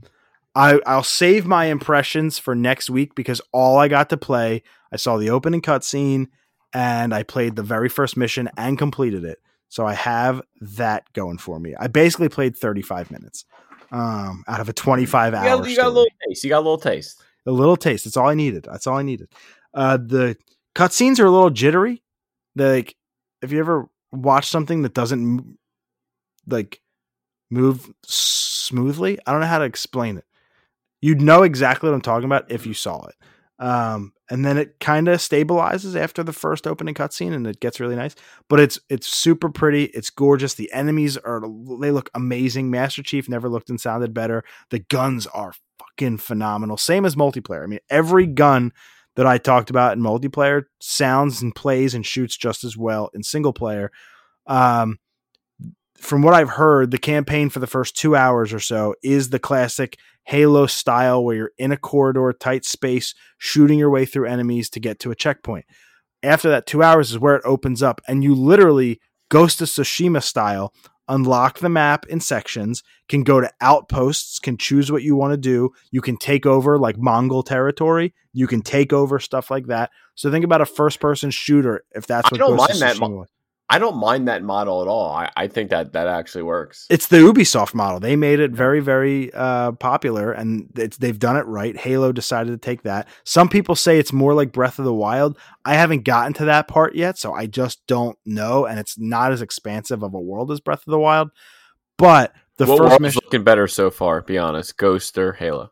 I I'll save my impressions for next week because all I got to play, I saw the opening cutscene and I played the very first mission and completed it. So I have that going for me. I basically played 35 minutes um, out of a 25 You hour. got, you got a little taste. You got a little taste. a little taste. That's all I needed. That's all I needed. Uh, the cutscenes are a little jittery. They're like, if you ever watch something that doesn't like move smoothly, I don't know how to explain it. You'd know exactly what I'm talking about if you saw it. Um, and then it kind of stabilizes after the first opening cutscene, and it gets really nice. But it's it's super pretty. It's gorgeous. The enemies are they look amazing. Master Chief never looked and sounded better. The guns are fucking phenomenal. Same as multiplayer. I mean, every gun that I talked about in multiplayer sounds and plays and shoots just as well in single player. Um, from what I've heard, the campaign for the first two hours or so is the classic Halo style where you're in a corridor, tight space, shooting your way through enemies to get to a checkpoint. After that two hours is where it opens up, and you literally Ghost of Tsushima style unlock the map in sections, can go to outposts, can choose what you want to do. You can take over like Mongol territory. You can take over stuff like that. So think about a first person shooter if that's I what don't Ghost mind that mo-. I don't mind that model at all. I, I think that that actually works. It's the Ubisoft model. They made it very, very uh, popular, and it's, they've done it right. Halo decided to take that. Some people say it's more like Breath of the Wild. I haven't gotten to that part yet, so I just don't know. And it's not as expansive of a world as Breath of the Wild. But the what first mission, looking better so far? Be honest, Ghost or Halo?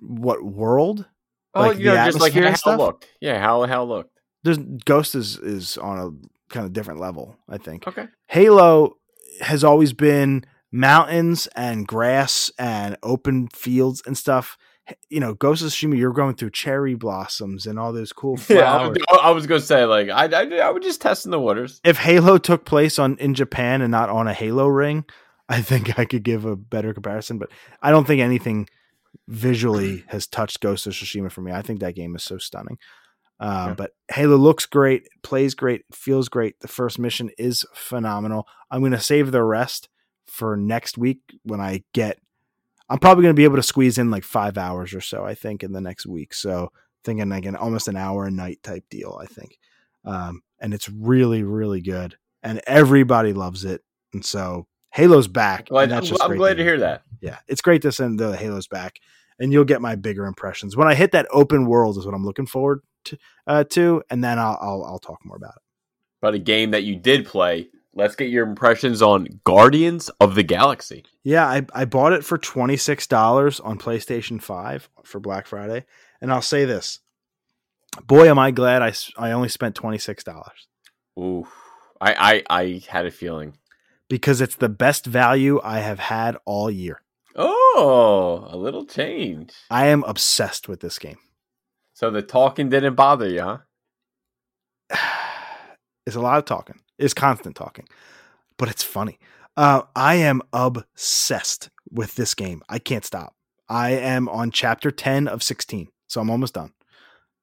what world? Oh, Like you know, just like how it stuff? looked. Yeah, how how it looked. There's Ghost is is on a kind of different level. I think. Okay. Halo has always been mountains and grass and open fields and stuff. You know, Ghost of Tsushima, you're going through cherry blossoms and all those cool Yeah, I flowers. was, I was gonna say like I, I I was just testing the waters. if Halo took place on in Japan and not on a Halo ring, I think I could give a better comparison. But I don't think anything visually has touched Ghost of Tsushima for me. I think that game is so stunning. Um, Yeah. But Halo looks great, plays great, feels great. The first mission is phenomenal. I'm going to save the rest for next week when I get. I'm probably going to be able to squeeze in like five hours or so. I think in the next week. So thinking like an almost an hour a night type deal. I think, um, and it's really really good, and everybody loves it. And so Halo's back. And I'm, I'm glad to hear hear that. yeah, it's great to send the Halo's back, and you'll get my bigger impressions when I hit that open world. Is what I'm looking forward to, uh, to and then I'll, I'll I'll talk more about it. But a game that you did play. Let's get your impressions on Guardians of the Galaxy. Yeah, I I bought it for twenty six dollars on PlayStation Five for Black Friday, and I'll say this, boy, am I glad I, I only spent twenty six dollars Ooh, I, I I had a feeling. because it's the best value I have had all year. Oh, a little change. I am obsessed with this game. So the talking didn't bother you, huh? it's a lot of talking. It's constant talking, but it's funny. Uh, I am obsessed with this game. I can't stop. I am on chapter ten of sixteen, so I'm almost done.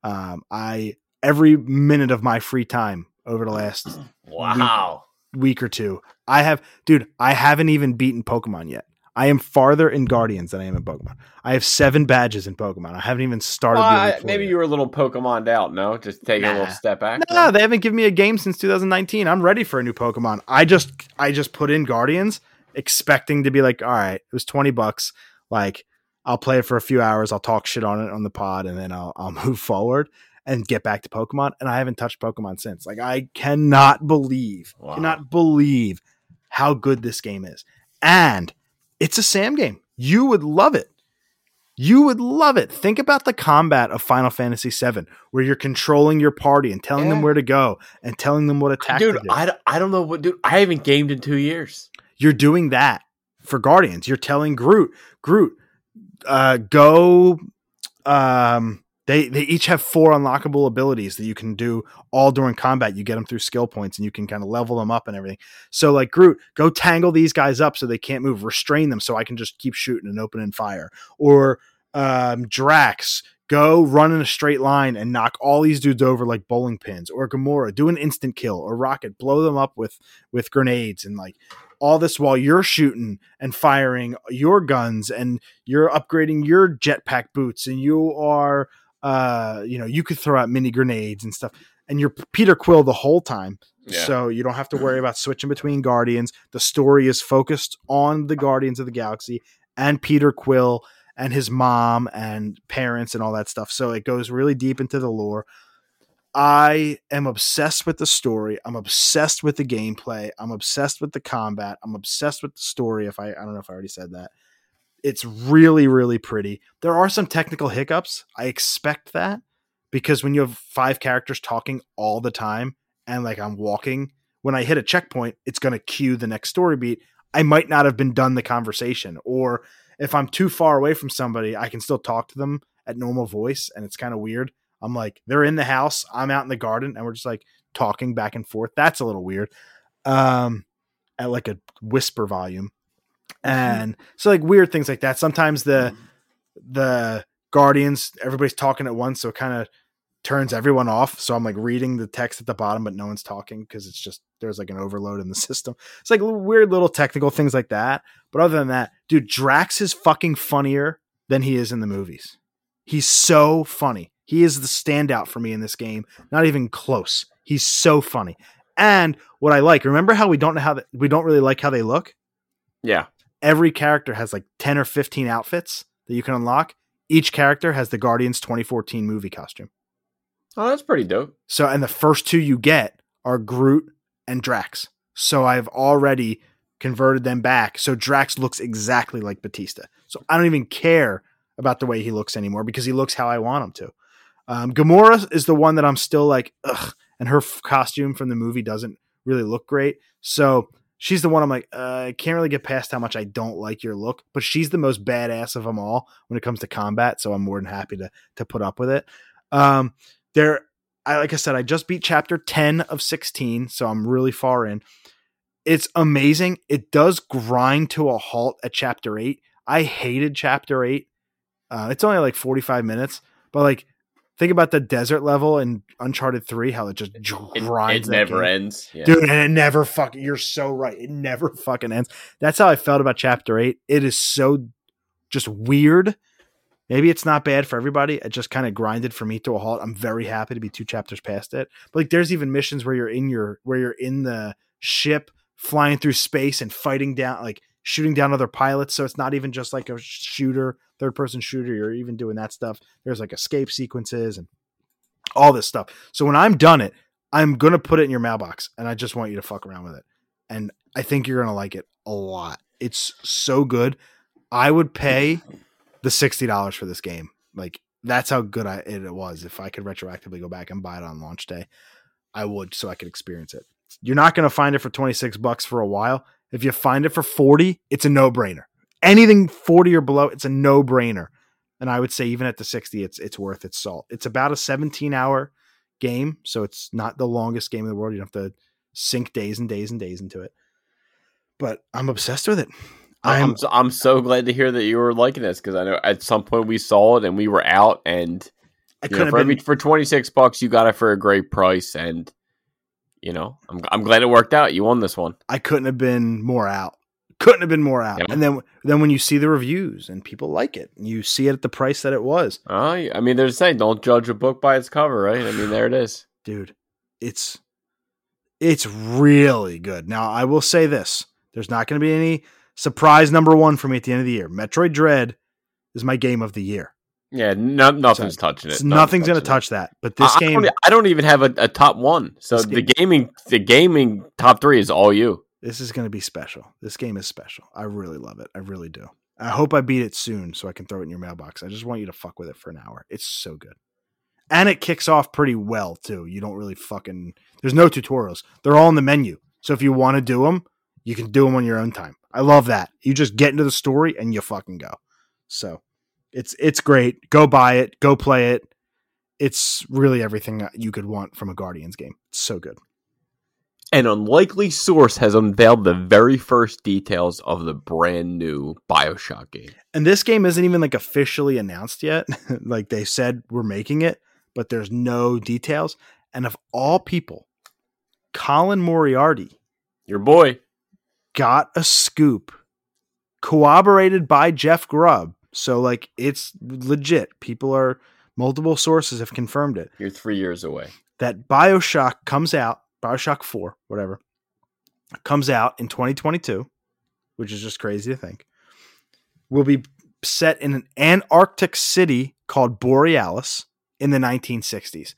Um, I every minute of my free time over the last Wow. week or two, I have, dude. I haven't even beaten Pokemon yet. I am farther in Guardians than I am in Pokemon. I have seven badges in Pokemon. I haven't even started. I- maybe yet. you were a little Pokemoned out. No, just taking a little step back. No, they haven't given me a game since 2019. I'm ready for a new Pokemon. I just I just put in Guardians expecting to be like, all right, it was 20 bucks. Like I'll play it for a few hours, I'll talk shit on it on the pod, and then I'll I'll move forward and get back to Pokemon. And I haven't touched Pokemon since. Like I cannot believe, Wow. cannot believe how good this game is. And it's a Sam game. You would love it. You would love it. Think about the combat of Final Fantasy VII, where you're controlling your party and telling them where to go and telling them what attack dude. I, I don't know what, dude. I haven't gamed in two years. you're doing that for Guardians. You're telling Groot, Groot, uh, go. Um, they they each have four unlockable abilities that you can do all during combat. You get them through skill points, and you can kind of level them up and everything. So, like Groot, go tangle these guys up so they can't move. Restrain them so I can just keep shooting and opening fire. Or um, Drax, go run in a straight line and knock all these dudes over like bowling pins. Or Gamora, do an instant kill. Or Rocket, blow them up with with grenades and like all this while you're shooting and firing your guns and you're upgrading your jetpack boots and you are uh you know you could throw out mini grenades and stuff and you're Peter Quill the whole time Yeah. so you don't have to worry about switching between guardians the story is focused on the guardians of the galaxy and Peter Quill and his mom and parents and all that stuff so it goes really deep into the lore I am obsessed with the story. I'm obsessed with the gameplay. I'm obsessed with the combat. I'm obsessed with the story. If I, I don't know if I already said that. It's really, really pretty. There are some technical hiccups. I expect that because when you have five characters talking all the time and like I'm walking, when I hit a checkpoint, it's going to cue the next story beat. I might not have been done the conversation. Or if I'm too far away from somebody, I can still talk to them at normal voice. And it's kind of weird. I'm like, they're in the house, I'm out in the garden, and we're just like talking back and forth. That's a little weird. Um, at like a whisper volume. Mm-hmm. And so like weird things like that. Sometimes the mm-hmm. the guardians, everybody's talking at once, so it kind of turns everyone off. So I'm like reading the text at the bottom, but no one's talking because it's just there's like an overload in the system. It's like weird little technical things like that. But other than that, dude, Drax is fucking funnier than he is in the movies. He's so funny. He is the standout for me in this game. Not even close. He's so funny. And what I like, remember how we don't know how the, we don't really like how they look? Yeah. Every character has like 10 or 15 outfits that you can unlock. Each character has the Guardians 2014 movie costume. Oh, that's pretty dope. So, and the first two you get are Groot and Drax. So I've already converted them back. So Drax looks exactly like Bautista. So I don't even care about the way he looks anymore because he looks how I want him to. Um, Gamora is the one that I'm still like, ugh, and her f- costume from the movie doesn't really look great. So she's the one I'm like, uh, I can't really get past how much I don't like your look, but she's the most badass of them all when it comes to combat. So I'm more than happy to to put up with it. Um, there, I like I said, I just beat chapter 10 of 16, so I'm really far in. It's amazing. It does grind to a halt at chapter 8. I hated chapter 8. Uh, it's only like 45 minutes, but like think about the desert level in Uncharted 3, how it just It, grinds. it never game. ends. Yeah. Dude, and it never fucking you're so right. It never fucking ends. That's how I felt about chapter 8. It is so just weird. Maybe it's not bad for everybody. It just kind of grinded for me to a halt. I'm very happy to be two chapters past it. But like there's even missions where you're in your where you're in the ship flying through space and fighting down like shooting down other pilots. So it's not even just like a shooter, third person shooter. You're even doing that stuff. There's like escape sequences and all this stuff. So when I'm done it, I'm gonna put it in your mailbox and I just want you to fuck around with it. And I think you're gonna like it a lot. It's so good. I would pay the sixty dollars for this game. Like that's how good I, it was. If I could retroactively go back and buy it on launch day, I would so I could experience it. You're not gonna find it for twenty six bucks for a while. If you find it for forty, it's a no brainer. Anything forty or below, it's a no brainer. And I would say even at the sixty, it's it's worth its salt. It's about a seventeen hour game, so it's not the longest game in the world. You don't have to sink days and days and days into it. But I'm obsessed with it. I'm I'm so, I'm so glad to hear that you were liking this because I know at some point we saw it and we were out and I you know, couldn't for every, been for 26 bucks you got it for a great price and you know I'm I'm glad it worked out. You won this one. I couldn't have been more out Couldn't have been more out. And then then when you see the reviews and people like it, and you see it at the price that it was, Oh, I mean, they're saying don't judge a book by its cover, right? I mean, there it is. dude, it's it's really good. Now I will say this: there's not going to be any surprise number one for me at the end of the year. Metroid Dread is my game of the year. Yeah, no, nothing's touching it. It's- nothing's going to touch that. But this I, game, I don't, I don't even have a, a top one. So the gaming, the gaming top three is all you. This is going to be special. This game is special. I really love it. I really do. I hope I beat it soon so I can throw it in your mailbox. I just want you to fuck with it for an hour. It's so good. And it kicks off pretty well too. You don't really fucking There's no tutorials. They're all in the menu. So if you want to do them, you can do them on your own time. I love that. You just get into the story and you fucking go. So it's it's great. Go buy it. Go play it. It's really everything you could want from a Guardians game. It's so good. An unlikely source has unveiled the very first details of the brand new Bioshock game. And this game isn't even like officially announced yet. like they said we're making it, but there's no details. And of all people, Colin Moriarty Your boy. got a scoop corroborated by Jeff Grubb. So like it's legit. People are multiple sources have confirmed it. You're three years away. That BioShock comes out, BioShock 4, whatever, comes out in 2022, which is just crazy to think. Will be set in an Antarctic city called Borealis in the 1960s.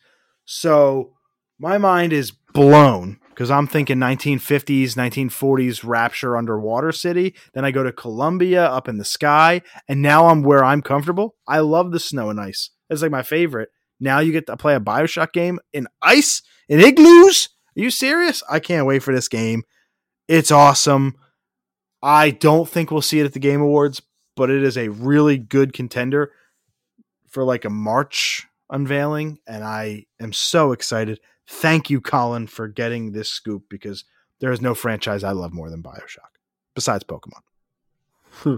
So my mind is blown because I'm thinking 1950s, 1940s Rapture underwater city. Then I go to Columbia up in the sky, and now I'm where I'm comfortable. I love the snow and ice. It's like my favorite. Now you get to play a Bioshock game in ice, in igloos. Are you serious? I can't wait for this game. It's awesome. I don't think we'll see it at the Game Awards, but it is a really good contender for like a March unveiling, and I am so excited. Thank you, Colin, for getting this scoop because there is no franchise I love more than Bioshock, besides Pokemon. Hmm.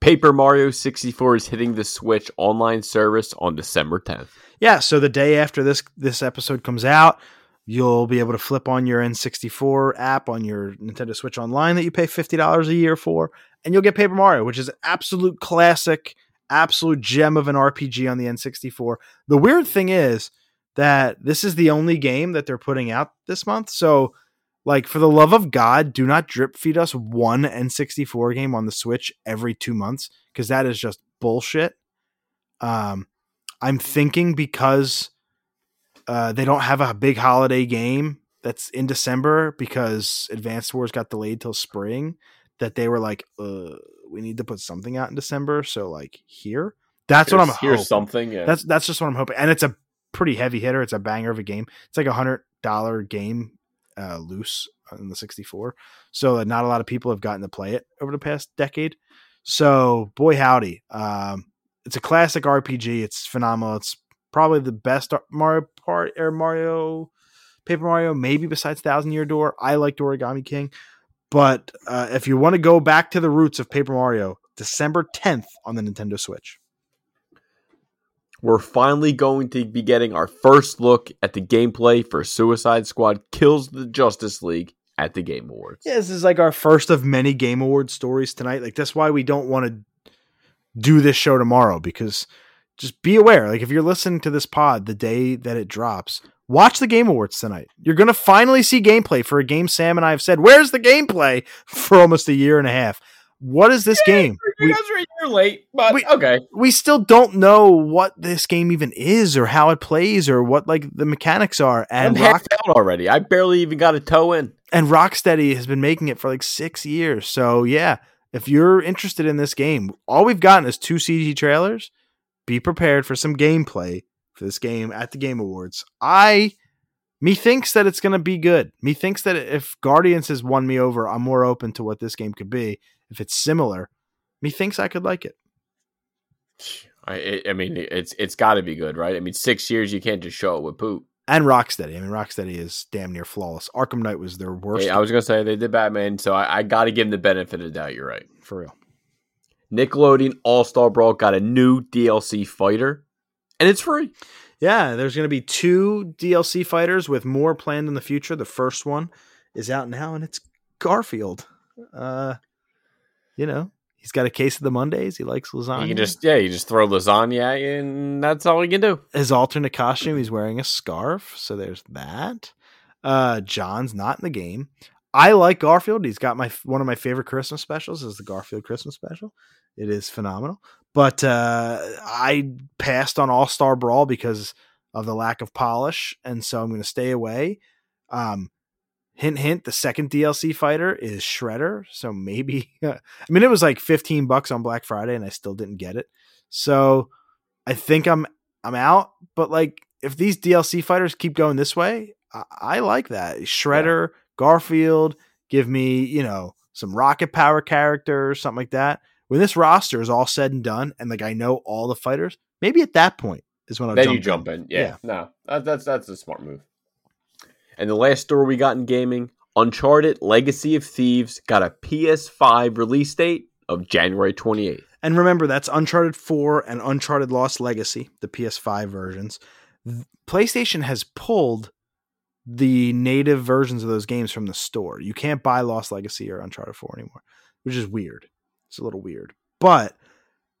Paper Mario 64 is hitting the Switch online service on December 10th. Yeah, so the day after this this episode comes out, you'll be able to flip on your N64 app on your Nintendo Switch Online that you pay $50 a year for, and you'll get Paper Mario, which is an absolute classic, absolute gem of an RPG on the N64. The weird thing is that this is the only game that they're putting out this month. So, like, for the love of God, do not drip feed us one N64 game on the Switch every two months because that is just bullshit. Um, I'm thinking because uh, they don't have a big holiday game that's in December because Advanced Wars got delayed till spring, that they were like, uh, we need to put something out in December. So, like, here. That's what I'm Here's- Here's hoping. something. Yeah. That's that's just what I'm hoping, and it's a pretty heavy hitter. It's a banger of a game. It's like a hundred dollar game uh, loose in the 64, so that not a lot of people have gotten to play it over the past decade. So boy howdy, um, it's a classic RPG. It's phenomenal. It's probably the best Mario part or Mario Paper Mario, maybe besides Thousand Year Door. I liked Origami King, but uh, if you want to go back to the roots of Paper Mario, December 10th on the Nintendo Switch. We're finally going to be getting our first look at the gameplay for Suicide Squad Kills the Justice League at the Game Awards. Yeah, this is like our first of many Game Award stories tonight. Like that's why we don't want to do this show tomorrow because just be aware. Like if you're listening to this pod the day that it drops, watch the Game Awards tonight. You're gonna finally see gameplay for a game Sam and I have said, "Where's the gameplay?" for almost a year and a half. What is this game? You guys are a year late, but we- okay. we still don't know what this game even is or how it plays or what like the mechanics are. I'm And Rock, out already. I barely even got a toe in. and Rocksteady has been making it for like six years. So yeah, if you're interested in this game, all we've gotten is two CG trailers. Be prepared for some gameplay for this game at the Game Awards. I methinks that it's gonna be good. Methinks that if Guardians has won me over, I'm more open to what this game could be. If it's similar, methinks I could like it. I, I- I mean, it's it's got to be good, right? I mean, six years you can't just show it with poop. And Rocksteady. I mean, Rocksteady is damn near flawless. Arkham Knight was their worst Hey, I was gonna say they did Batman, so I, I got to give them the benefit of the doubt. You're right. for real. Nickelodeon All Star Brawl got a new DLC fighter, and it's free. Yeah, there's going to be two DLC fighters with more planned in the future. The first one is out now, and it's Garfield. Uh, You know, he's got a case of the Mondays. He likes lasagna. You just yeah, you just throw lasagna at you, and that's all you can do. his alternate costume. He's wearing a scarf, so there's that. Uh, John's not in the game. I like Garfield. He's got my one of my favorite Christmas specials is the Garfield Christmas special. It is phenomenal. But uh, I passed on All Star Brawl because of the lack of polish, and so I'm going to stay away. Um, hint, hint. The second DLC fighter is Shredder, so maybe. I mean, it was like 15 bucks on Black Friday, and I still didn't get it. So I think I'm I'm out. But like, if these DLC fighters keep going this way, I, I like that. Shredder, Garfield, give me you know some rocket power character or something like that. When this roster is all said and done, and like I know all the fighters, maybe at that point is when I'll then jump you jump in. Yeah, Yeah. no, that, that's that's a smart move. And the last story we got in gaming: Uncharted: Legacy of Thieves got a PS5 release date of January 28th. And remember, that's Uncharted 4 and Uncharted Lost Legacy, the PS5 versions. PlayStation has pulled the native versions of those games from the store. You can't buy Lost Legacy or Uncharted 4 anymore, which is weird. It's a little weird. But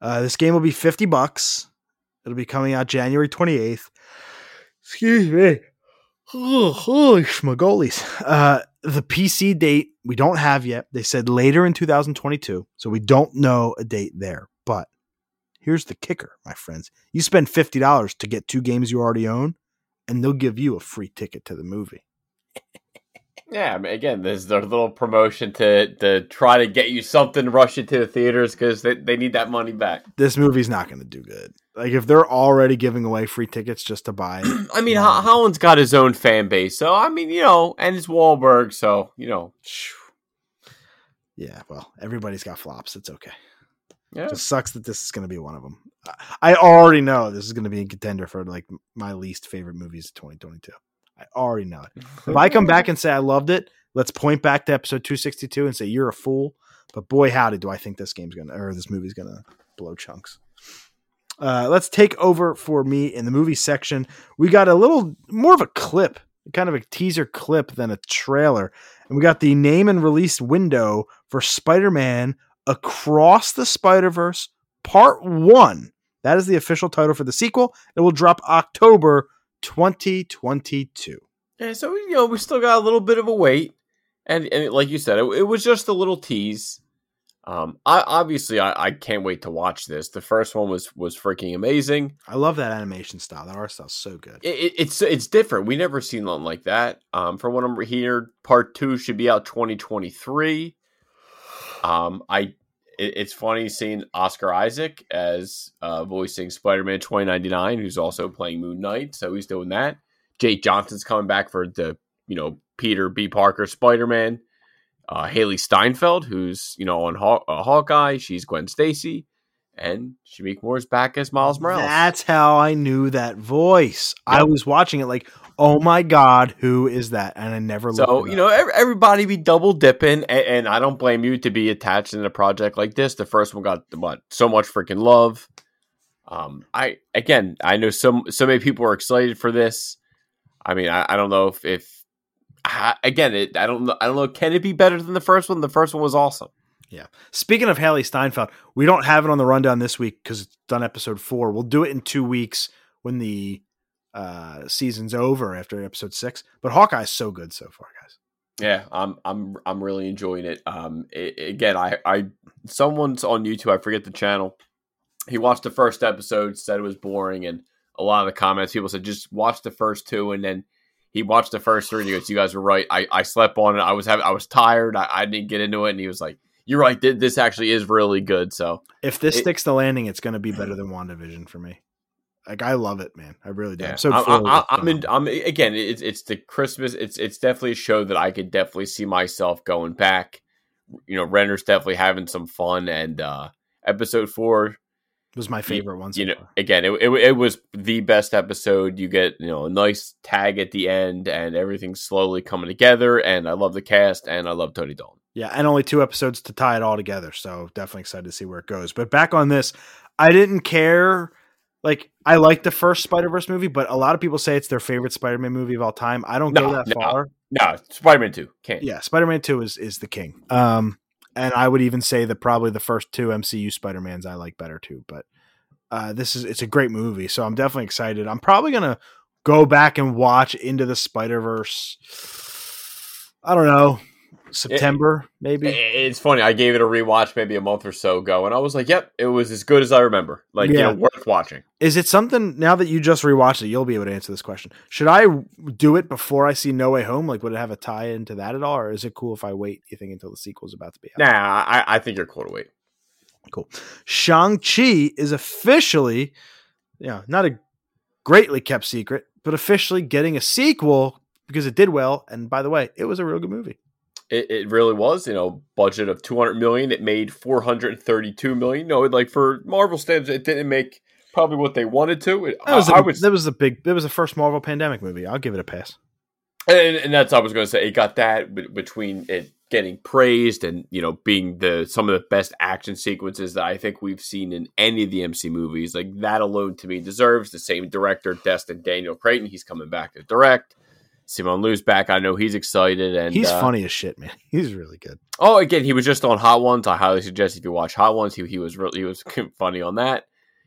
uh, this game will be 50 bucks. It'll be coming out January 28th. Excuse me. Oh, holy schmagolies. Uh, the PC date we don't have yet. They said later in 2022, so we don't know a date there. But here's the kicker, my friends. You spend $50 to get two games you already own, and they'll give you a free ticket to the movie. Yeah, I mean, again, there's their little promotion to to try to get you something to rush it to the theaters because they, they need that money back. This movie's not going to do good. Like if they're already giving away free tickets just to buy it, I mean, Ho- Holland's got his own fan base, so I mean, you know, and it's Wahlberg, so you know, yeah, well, everybody's got flops. It's okay. yeah. Just sucks that this is going to be one of them. I already know this is going to be a contender for like my least favorite movies of 2022. I already know it. If I come back and say I loved it, let's point back to episode 262 and say you're a fool. But boy, howdy, do I think this game's gonna or this movie's gonna blow chunks. Uh, let's take over for me in the movie section. We got a little more of a clip, kind of a teaser clip than a trailer, and we got the name and release window for Spider-Man Across the Spider-Verse Part One. That is the official title for the sequel. It will drop October 2022. Yeah, so you know we still got a little bit of a wait, and and like you said, it, it was just a little tease. Um, I obviously I, I can't wait to watch this. The first one was was freaking amazing. I love that animation style. That art style's so good. It, it, it's it's different. We never seen nothing like that. Um, from what I'm hearing, part two should be out 2023. Um, I it, it's funny seeing Oscar Isaac as uh, voicing Spider Man 2099, who's also playing Moon Knight. So he's doing that. Jake Johnson's coming back for the you know Peter B. Parker Spider Man. Uh, Hailee Steinfeld, who's you know on Haw- uh, Hawkeye, she's Gwen Stacy, and Shameik Moore's back as Miles Morales. That's how I knew that voice. I was watching it like, oh my god, who is that? And I never looked. So you know, everybody be double dipping, and, and I don't blame you to be attached in a project like this. The first one got what so much freaking love. Um, I again, I know some so many people are excited for this. I mean, I, I don't know if if I, again, it, I don't know. I don't know. Can it be better than the first one? The first one was awesome. Speaking of Hailee Steinfeld, we don't have it on the rundown this week because it's done episode four. We'll do it in two weeks when the uh, season's over after episode six. But Hawkeye's so good so far, guys. Yeah, I'm I'm I'm really enjoying it. Um, i again, I I someone's on YouTube. I forget the channel. He watched the first episode, said it was boring, and a lot of the comments people said just watch the first two, and then he watched the first three. And he goes, "You guys were right. I, I slept on it. I was having I was tired. I, I didn't get into it." And he was like, "You're right. This actually is really good." So If this It- sticks the landing, it's going to be better than WandaVision for me. Like I love it, man. I really do. yeah, I'm, four I, I'm in. I'm again. It's it's the Christmas. It's it's definitely a show that I could definitely see myself going back. You know, Renner's definitely having some fun, and uh episode four was my favorite one. So you know, far. again, it, it it was the best episode. You get you know a nice tag at the end, and everything's slowly coming together. And I love the cast, and I love Tony Dalton. Yeah, and only two episodes to tie it all together. So definitely excited to see where it goes. But back on this, I didn't care. Like I like the first Spider Verse movie, but a lot of people say it's their favorite Spider Man movie of all time. I don't go that no. far. No, Spider Man Two can't. Yeah, Spider Man Two is is the king. Um, and I would even say that probably the first two MCU Spider Mans I like better too. But uh, this is it's a great movie, so I'm definitely excited. I'm probably gonna go back and watch Into the Spider Verse. I don't know, September maybe. It's funny. I gave it a rewatch maybe a month or so ago, and I was like, "Yep, it was as good as I remember. Like, Yeah. you know, worth watching." Is it something now that you just rewatched it? You'll be able to answer this question. Should I do it before I see No Way Home? Like, would it have a tie into that at all, or is it cool if I wait? You think until the sequel's about to be out? Nah, I, I think you're cool to wait. Cool. Shang Chi is officially, yeah, not a greatly kept secret, but officially getting a sequel because it did well. And by the way, it was a real good movie. It, it really was, you know, budget of 200 million. It made 432 million. No, like for Marvel standards, it didn't make probably what they wanted to. It, That was, I, a, I would, that was the big. That was the first Marvel pandemic movie. I'll give it a pass. and, and that's I was going to say. It got that between it getting praised and you know being the some of the best action sequences that I think we've seen in any of the MC movies. Like that alone to me deserves the same director, Destin Daniel Cretton. He's coming back to direct. Simu Liu's back. I know he's excited and He's uh, funny as shit, man. He's really good. Oh, again, he was just on Hot Ones. I highly suggest if you watch Hot Ones, he, he was really he was funny on that.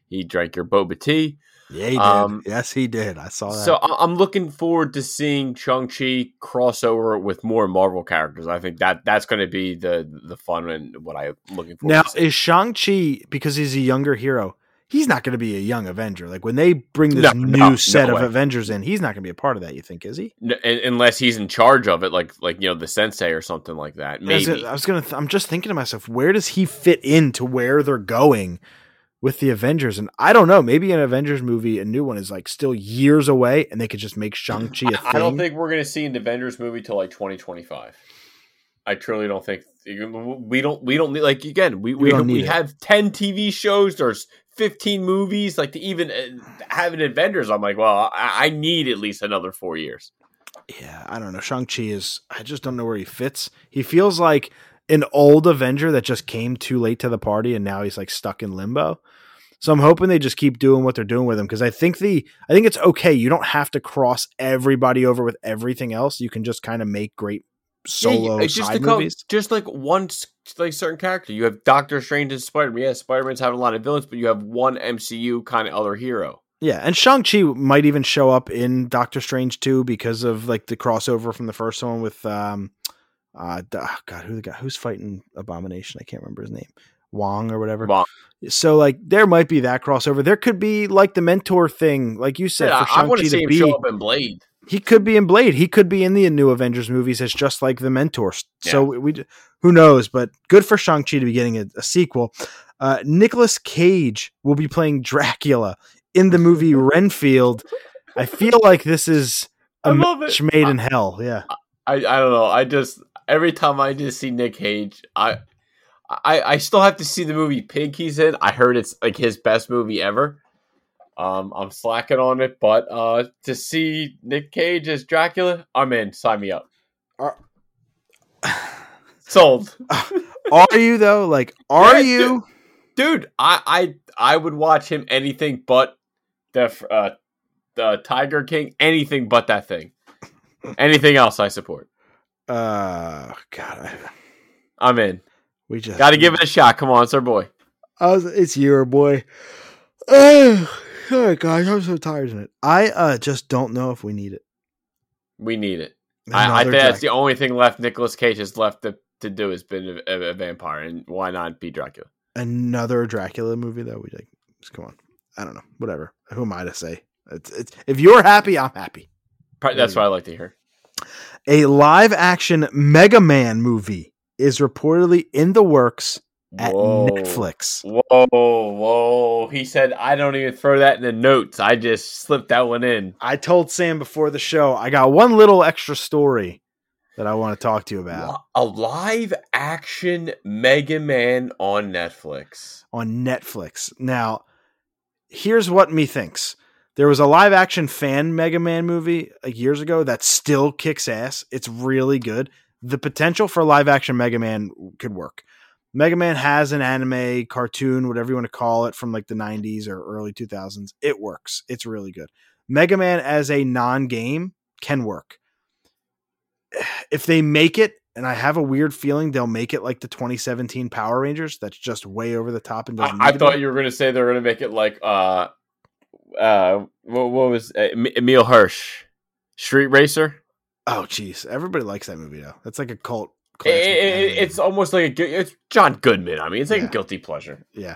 He drank your boba tea. Yeah, he did. Um, yes, he did. I saw that. So I'm looking forward to seeing Shang Chi crossover with more Marvel characters. I think that that's going to be the the fun and what I'm looking for. now is Shang Chi because he's a younger hero? He's not going to be a young Avenger. Like when they bring this No, new no, no set of way. Avengers in, he's not going to be a part of that. You think is he? unless he's in charge of it, like like you know the Sensei or something like that. Maybe I was gonna. Th- I'm just thinking to myself, where does he fit into where they're going with the Avengers? And I don't know. Maybe an Avengers movie, a new one, is like still years away, and they could just make Shang Chi. I don't think we're going to see an Avengers movie till like 2025. I truly don't think we don't we don't need like again we We we, we, have 10 TV shows there's 15 movies like to even uh, have an Avengers I'm like well I, I need at least another 4 years. Yeah, I don't know. Shang Chi is. I just don't know where he fits. He feels like an old Avenger that just came too late to the party, and now he's like stuck in limbo. So I'm hoping they just keep doing what they're doing with him because I think the I think it's okay. You don't have to cross everybody over with everything else. You can just kind of make great solo it's just side co- movies. just like one like certain character. You have Doctor Strange and Spider-Man. Yeah, Spider-Man's having a lot of villains, but you have one MCU kind of other hero. Yeah, and Shang Chi might even show up in Doctor Strange too because of like the crossover from the first one with um, uh, oh, God, who the guy who's fighting Abomination? I can't remember his name, Wong or whatever. Wong. So like there might be that crossover. There could be like the mentor thing, like you said. Yeah, for I, Shang want to see him be, show up in Blade. He could be in Blade. He could be in the new Avengers movies as just like the mentor. So we, who knows? But good for Shang Chi to be getting a, a sequel. Uh, Nicolas Cage will be playing Dracula in the movie Renfield. I feel like this is a match it. made in hell. Yeah, I, I don't know. I just every time I just see Nick Cage, I I I still have to see the movie Pig he's in. I heard it's like his best movie ever. Um, I'm slacking on it, but uh, to see Nick Cage as Dracula, I'm in. Sign me up. Are- Sold, are you though? Like, are Yeah, you? dude. I I I would watch him anything but the uh the Tiger King. Anything but that thing. Anything else, I support. Uh, God, I, I'm in. we just Got to give it a shot. Come on, it's our boy. Was, it's your boy. Oh, right, guys, I'm so tired of it. I uh just don't know if we need it. We need it. I, I think that's the only thing left. Nicolas Cage has left to, to do has been a, a, vampire, and why not be Dracula? another Dracula movie though. We like, just come on. I don't know. Whatever. Who am I to say? It's, it's if you're happy, I'm happy. Pro- That's what I like to hear. A live action Mega Man movie is reportedly in the works at Whoa. Netflix. Whoa, whoa! He said, "I don't even throw that in the notes. I just slipped that one in." I told Sam before the show I got one little extra story that I want to talk to you about A live action Mega Man on Netflix. on Netflix. Now, here's what me thinks. There was a live action fan Mega Man movie like years ago that still kicks ass. It's really good. The potential for live action Mega Man could work. Mega Man has an anime, cartoon, whatever you want to call it, from like the 90s or early 2000s. It works. It's really good. Mega Man as a non game can work. If they make it and I have a weird feeling they'll make it like the 2017 Power Rangers. That's just way over the top and doesn't. I, I thought you were going to say they're going to make it like uh, uh, what, what was uh, Emile Hirsch, Speed Racer. Oh, jeez, everybody likes that movie though. That's like a cult. It- it- it's almost like a, it's John Goodman. I mean, it's like Yeah. a guilty pleasure. Yeah.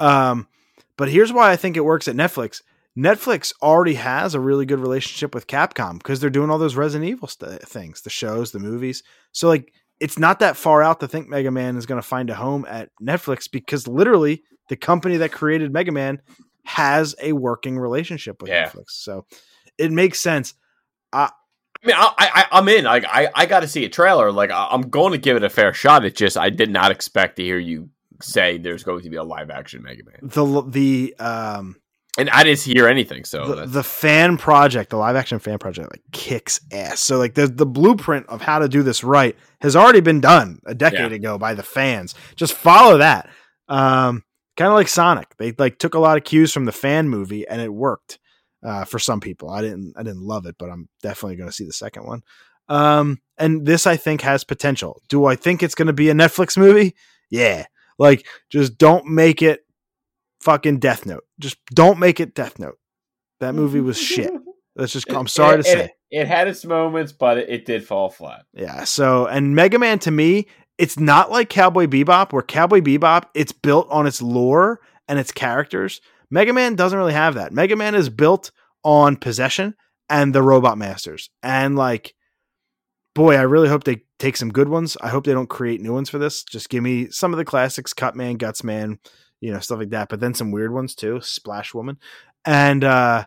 Um, but here's why I think it works at Netflix. Netflix already has a really good relationship with Capcom because they're doing all those Resident Evil st- things, the shows, the movies. So like, it's not that far out to think Mega Man is going to find a home at Netflix because literally the company that created Mega Man has a working relationship with Yeah. Netflix. So it makes sense. I mean, I, I, I'm in. Like, I, I got to see a trailer. Like, I, I'm going to give it a fair shot. It just, I did not expect to hear you say there's going to be a live action Mega Man, The the um and I didn't hear anything. So the, the fan project, the live action fan project, like kicks ass. So like the the blueprint of how to do this right has already been done a decade Yeah. ago by the fans. Just follow that. Um, kind of like Sonic, they like took a lot of cues from the fan movie and it worked uh, for some people. I didn't I didn't love it, but I'm definitely going to see the second one. Um, and this I think has potential. Do I think it's going to be a Netflix movie? Yeah. Like just don't make it fucking Death Note. Just don't make it Death Note. That movie was shit. Let's just. I'm sorry It- to say. it, it had its moments, but it, it did fall flat. Yeah. So, and Mega Man to me, it's not like Cowboy Bebop, where Cowboy Bebop, it's built on its lore and its characters. Mega Man doesn't really have that. Mega Man is built on possession and the Robot Masters. And like, boy, I really hope they take some good ones. I hope they don't create new ones for this. Just give me some of the classics, Cut Man, Guts Man, you know, stuff like that. But then some weird ones too, Splash Woman. And uh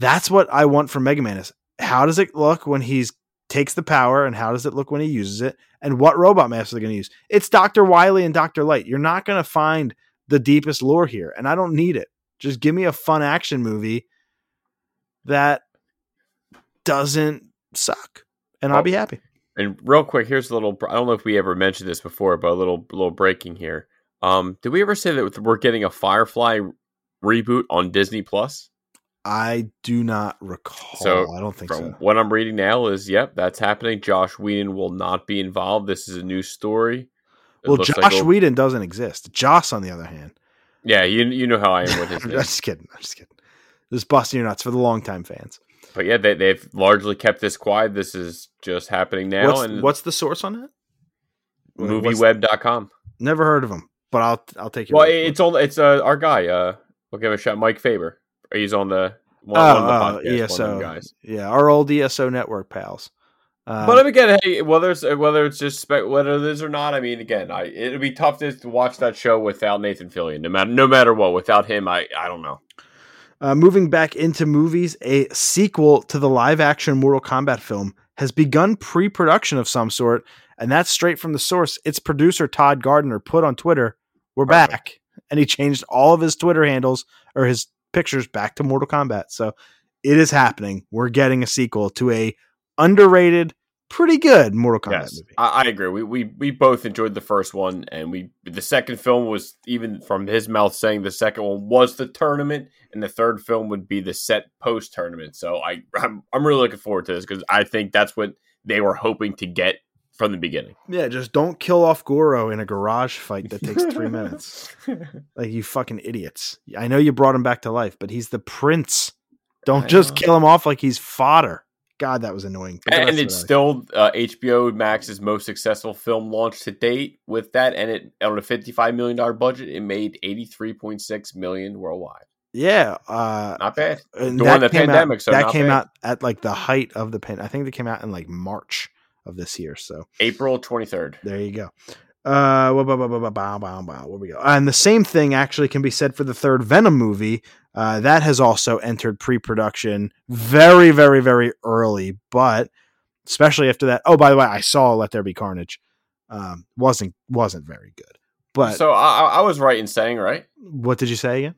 that's what I want from Mega Man is how does it look when he's takes the power and how does it look when he uses it and what robot masters are going to use it's dr wily and dr light you're not going to find the deepest lore here and i don't need it just give me a fun action movie that doesn't suck and i'll be happy And real quick, here's a little. I don't know if we ever mentioned this before, but a little little breaking here. Um, did we ever say that we're getting a Firefly reboot on Disney Plus? i do not recall So, i don't think so what I'm reading now, is yep, that's happening. Josh Whedon will not be involved. This is a new story. It well josh like whedon doesn't exist joss on the other hand Yeah, you you know how I am with his i'm just kidding i'm just kidding just busting your nuts for the longtime fans But yeah, they they've largely kept this quiet. This is just happening now, what's, and what's the source on that What's- movieweb.com. Never heard of him, but I'll I'll take your Well, word for it. it's on. It's uh, our guy. Uh, we'll give him a shout. Mike Faber. He's on the one, oh, one of the oh, podcasts. one of ESO guys. Yeah, our old ESO network pals. Um, But again, hey, whether it's whether it's just spe- whether it is or not, I mean, again, I it'd be tough to, to watch that show without Nathan Fillion. No matter no matter what, without him, I I don't know. uh, moving back into movies, a sequel to the live action Mortal Kombat film has begun pre production of some sort, and that's straight from the source. Its producer Todd Gardner put on Twitter, "We're Perfect. back," and he changed all of his Twitter handles or his pictures back to Mortal Kombat. So it is happening. We're getting a sequel to a underrated, pretty good Mortal Kombat yes, movie. I, I agree. We, we we both enjoyed the first one, and we the second film was even from his mouth saying the second one was the tournament, and the third film would be the set post tournament. So I I'm, I'm really looking forward to this because I think that's what they were hoping to get from the beginning. Yeah, just don't kill off Goro in a garage fight that takes three minutes. Like you fucking idiots. I know you brought him back to life, but he's the prince. Don't I just know. kill him off like he's fodder. God, that was annoying. But and it's still uh, HBO Max's most successful film launch to date. With that, and it on a fifty-five million dollar budget, it made eighty-three point six million worldwide. yeah. Uh, Not bad. and During the pandemic, out, so that came bad. out at like the height of the pan. I think they came out in like March of this year. So April twenty-third. There you go. Uh, where we go. And the same thing actually can be said for the third Venom movie. Uh, that has also entered pre-production very, very, very early, but especially after that. Oh, by the way, I saw Let There Be Carnage. Um, wasn't wasn't very good. But so I, I- I was right in saying right. what did you say again?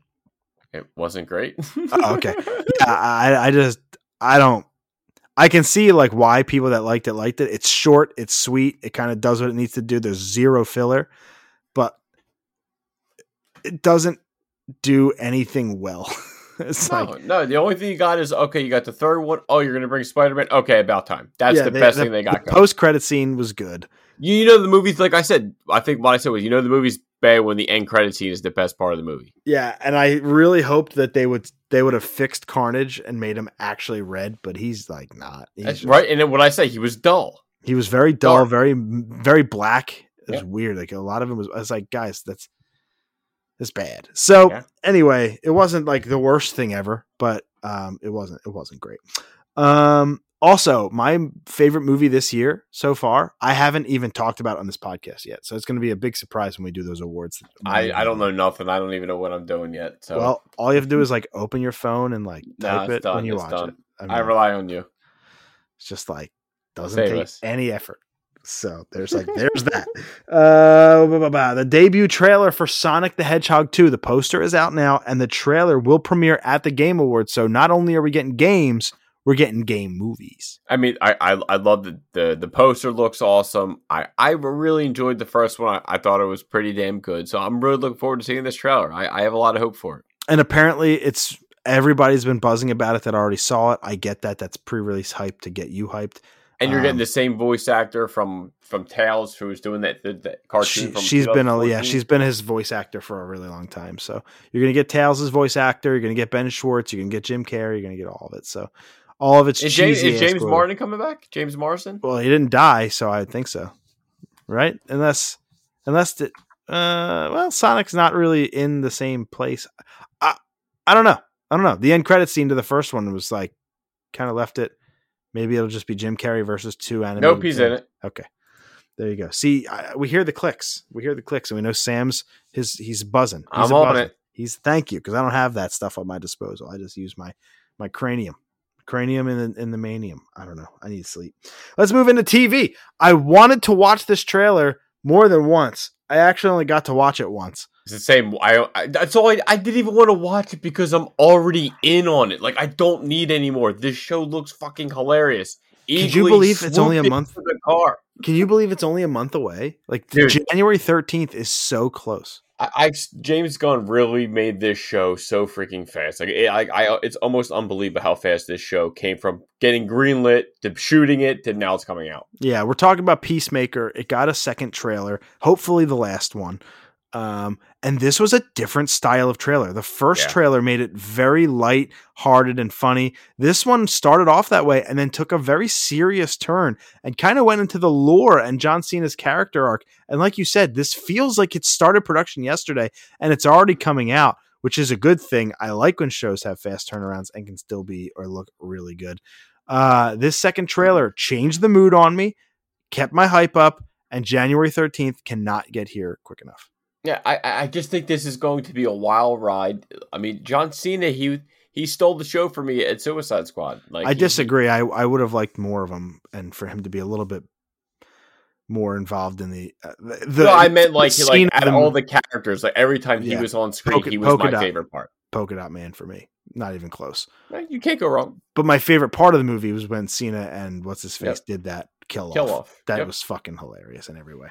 It wasn't great. Oh, okay. I, I just I don't I can see like why people that liked it liked it. It's short, it's sweet, it kind of does what it needs to do. There's zero filler, but it doesn't do anything well. it's No, like no. The only thing you got is okay. You got the third one. Oh, you're gonna bring Spider Man. Okay, about time. That's yeah, the they- best the- thing they got. The post credit scene was good. You, you know the movies. Like I said, I think what I said was, you know, the movie's bad when the end credit scene is the best part of the movie. Yeah, and I really hoped that they would they would have fixed Carnage and made him actually red, but he's like not. He's just- right. And then what I say, he was dull. He was very dull, very very black. It was Yep. weird. Like a lot of it was. I was like, guys, that's that's bad. So Yeah. anyway, it wasn't like the worst thing ever, but um, it wasn't it wasn't great. Um, also, my favorite movie this year so far, I haven't even talked about on this podcast yet. So it's going to be a big surprise when we do those awards. I, I don't know nothing. I don't even know what I'm doing yet. So Well, all you have to do is like open your phone and like type it's it done, when you it's watch done. it. I, I rely on you. it's just like doesn't Save take us. any effort. So there's like there's that. Uh, blah, blah, blah. the debut trailer for Sonic the Hedgehog 2. The poster is out now, and the trailer will premiere at the Game Awards. So not only are we getting games, we're getting game movies. I mean, I I, I love the, the the poster looks awesome. I I really enjoyed the first one. I, I thought it was pretty damn good. So I'm really looking forward to seeing this trailer. I, I have a lot of hope for it. And apparently, it's everybody's been buzzing about it that already saw it. I get that. That's pre-release hype to get you hyped. And you're Um, getting the same voice actor from from Tails, who was doing that that, that cartoon. She, she's been a yeah she's been his voice actor for a really long time so you're gonna get tails' voice actor you're gonna get ben schwartz you're gonna get jim carrey you're gonna get all of it so all of it's Is James, is James. Martin coming back? James Morrison? well he didn't die so i think so right unless unless the, uh well sonic's not really in the same place i i don't know i don't know the end credit scene to the first one was like kind of left it maybe it'll just be jim carrey versus two animated Nope, he's in it. Okay. There you go. See, I, we hear the clicks. We hear the clicks, and we know Sam's his he's buzzing. He's I'm on it. He's thank you because I don't have that stuff at my disposal. I just use my my cranium, cranium in the the manium. I don't know. I need sleep. Let's move into TV. I wanted to watch this trailer more than once. I actually only got to watch it once. It's the same. I, I that's all. I, I didn't even want to watch it because I'm already in on it. Like I don't need any more. This show looks fucking hilarious. You believe it's only a month? The car. Can you believe it's only a month away? Like Dude. January thirteenth is so close. I, I James Gunn really made this show so freaking fast. Like it, I, I, it's almost unbelievable how fast this show came from getting greenlit to shooting it to now it's coming out. Yeah, we're talking about Peacemaker. It got a second trailer, hopefully the last one. Um, and this was a different style of trailer. The first Yeah. trailer made it very light hearted and funny. This one started off that way and then took a very serious turn and kind of went into the lore and John Cena's character arc. And like you said, this feels like it started production yesterday and it's already coming out, which is a good thing. I like when shows have fast turnarounds and can still be or look really good. Uh, this second trailer changed the mood on me, kept my hype up, and January 13th cannot get here quick enough. Yeah, I, I just think this is going to be a wild ride. I mean, John Cena he he stole the show for me at Suicide Squad. Like I he- disagree. I, I would have liked more of him and for him to be a little bit more involved in the. Uh, the, no, I meant like he, like scene out of of all the characters, like every time he Yeah. was on screen, Polka- he was my dot. favorite part. polka dot man for me. Not even close. You can't go wrong. But my favorite part of the movie was when Cena and what's his face Yep. did that kill, Kill off. off. That Yep. was fucking hilarious in every way.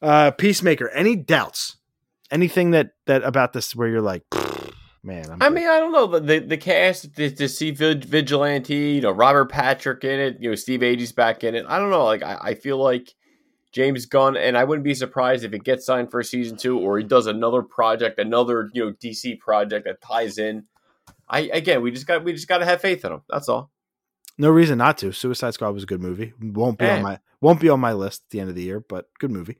Uh, Peacemaker. Any doubts? Anything that that about this where you're like, man? I'm I good. mean, I don't know the the, the cast to, to see Vigilante, you know, Robert Patrick in it, you know, Steve Agee's back in it. I don't know, like I, I feel like James Gunn, and I wouldn't be surprised if it gets signed for season two or he does another project, another you know DC project that ties in. I again, we just got we just got to have faith in him. That's all. No reason not to. Suicide Squad was a good movie. Won't be Eh. on my won't be on my list at the end of the year, but good movie.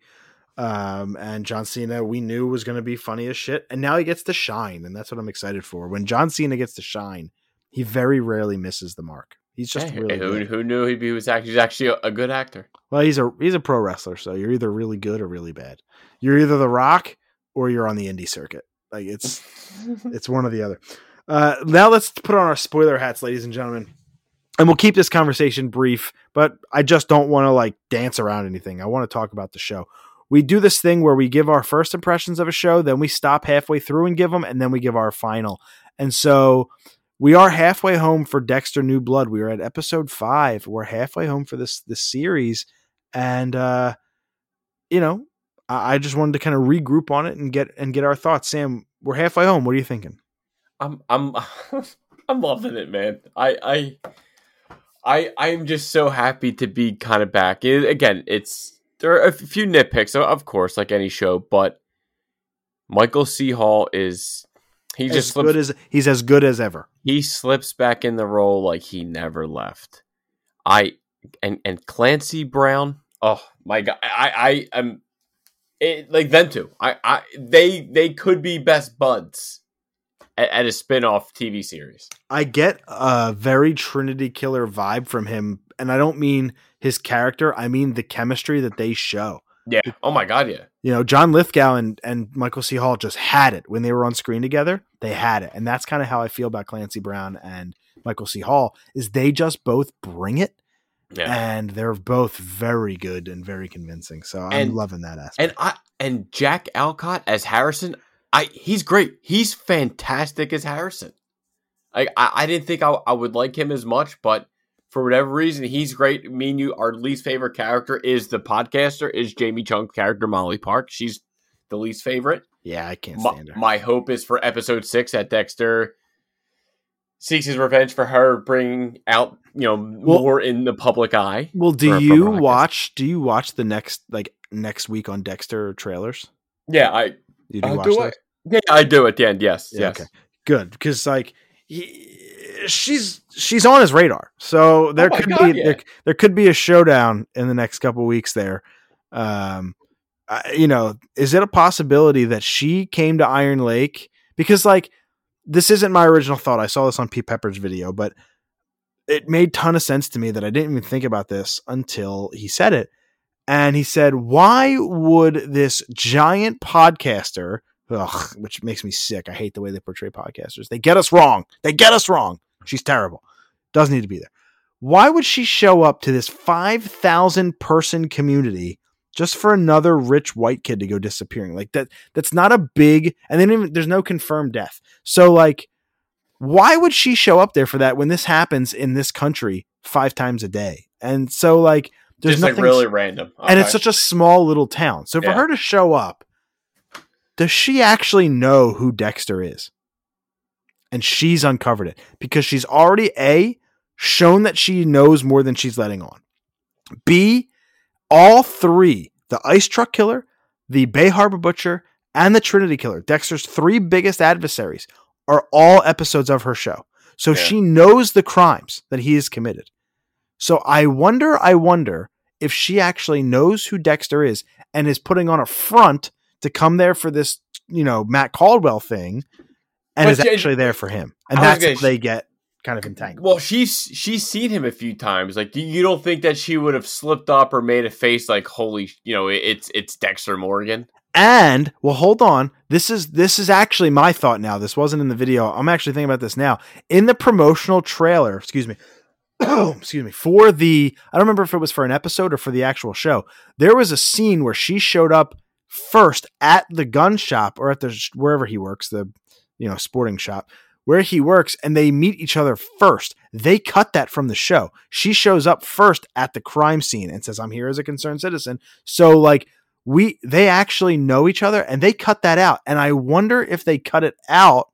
Um, and John Cena, we knew was going to be funny as shit, and now he gets to shine, and that's what I'm excited for. When John Cena gets to shine, he very rarely misses the mark. He's just Hey, really who, good. who knew he'd be, he was actually he's actually a, a good actor. Well, he's a he's a pro wrestler, so you're either really good or really bad. You're either The Rock or you're on the indie circuit. Like it's it's one or the other. Uh, now let's put on our spoiler hats, ladies and gentlemen, and we'll keep this conversation brief. But I just don't want to like dance around anything. I want to talk about the show. We do this thing where we give our first impressions of a show, then we stop halfway through and give them, and then we give our final. And so we are halfway home for Dexter New Blood. We are at episode five. We're halfway home for this this series, and uh, you know, I, I just wanted to kind of regroup on it and get and get our thoughts. Sam, we're halfway home. What are you thinking? I'm I'm I'm loving it, man. I I I I'm just so happy to be kind of back. It, again, it's there are a few nitpicks, of course, like any show, but Michael C. Hall is he as just good as he's as good as ever. he slips back in the role like he never left. I and and Clancy Brown. Oh my god, I I am it, like them two. I I they they could be best buds at, at a spin-off TV series. I get a very Trinity Killer vibe from him, and I don't mean his character. I mean the chemistry that they show. Yeah. Oh my god, yeah. You know, John Lithgow and, and Michael C. Hall just had it when they were on screen together. They had it, and that's kind of how I feel about Clancy Brown and Michael C. Hall. Is they just both bring it, Yeah. and they're both very good and very convincing. So I'm And- loving that aspect. And I and Jack Alcott as Harrison, I he's great. He's fantastic as Harrison. Like I, I didn't think I, I would like him as much, but for whatever reason, he's great. Me and you, our least favorite character is the podcaster, is Jamie Chung's character Molly Park. She's the least favorite. yeah, I can't My, stand her. my hope is for episode six that Dexter seeks his revenge for her bringing out you know more in the public eye. well, do for- you watch? Do you watch the next like next week on Dexter trailers? Yeah, I You do Uh, watch do? I? Yeah, I do at the end. Yes, Yeah, yes. okay. good because like he, she's she's on his radar so there Oh could God, be yeah. there, there could be a showdown in the next couple weeks there um I, you know is it a possibility that she came to iron lake because like this isn't my original thought i saw this on pete pepper's video but it made ton of sense to me that i didn't even think about this until he said it and he said why would this giant podcaster Ugh, which makes me sick. I hate the way they portray podcasters. They get us wrong. They get us wrong. She's terrible. Doesn't need to be there. Why would she show up to this 5,000 person community just for another rich white kid to go disappearing? Like that that's not a big and then even there's no confirmed death. So like why would she show up there for that when this happens in this country 5 times a day? And so like there's Just like nothing really random. and it's such a small little town. So for Yeah. her to show up, does she actually know who Dexter is? And she's uncovered it because she's already A, shown that she knows more than she's letting on. B, all three, the ice truck killer, the Bay Harbor Butcher, and the Trinity Killer, Dexter's three biggest adversaries, are all episodes of her show. So Yeah. she knows the crimes that he has committed. So I wonder, I wonder if she actually knows who Dexter is and is putting on a front to come there for this, you know, Matt Caldwell thing and But is yeah, actually there for him. And that's gonna- they get kind of entangled. Well, she's she's seen him a few times. Like, you- you don't think that she would have slipped up or made a face like, "Holy," you know, it's it's Dexter Morgan. And well, hold on. This is this is actually my thought now. This wasn't in the video. I'm actually thinking about this now. In the promotional trailer, excuse me. excuse me. For the I don't remember if it was for an episode or for the actual show. There was a scene where she showed up first at the gun shop or at the wherever he works, the you know, sporting shop where he works and they meet each other first. They cut that from the show. She shows up first at the crime scene and says, "I'm here as a concerned citizen." So like we they actually know each other and they cut that out and i wonder if they cut it out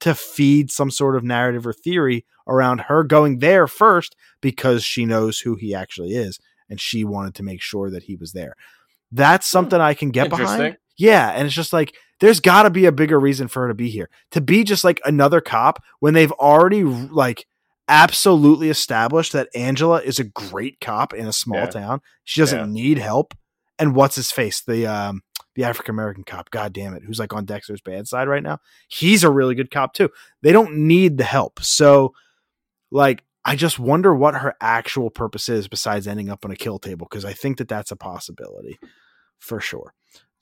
to feed some sort of narrative or theory around her going there first because she knows who he actually is and she wanted to make sure that he was there that's hmm. something i can get behind. Yeah and it's just like there's got to be a bigger reason for her to be here to be just like another cop when they've already like absolutely established that angela is a great cop in a small Yeah. town she doesn't Yeah. need help and what's his face the um the African American cop, god damn it, who's like on Dexter's bad side right now. He's a really good cop too. They don't need the help. So like I just wonder what her actual purpose is besides ending up on a kill table because I think that that's a possibility for sure.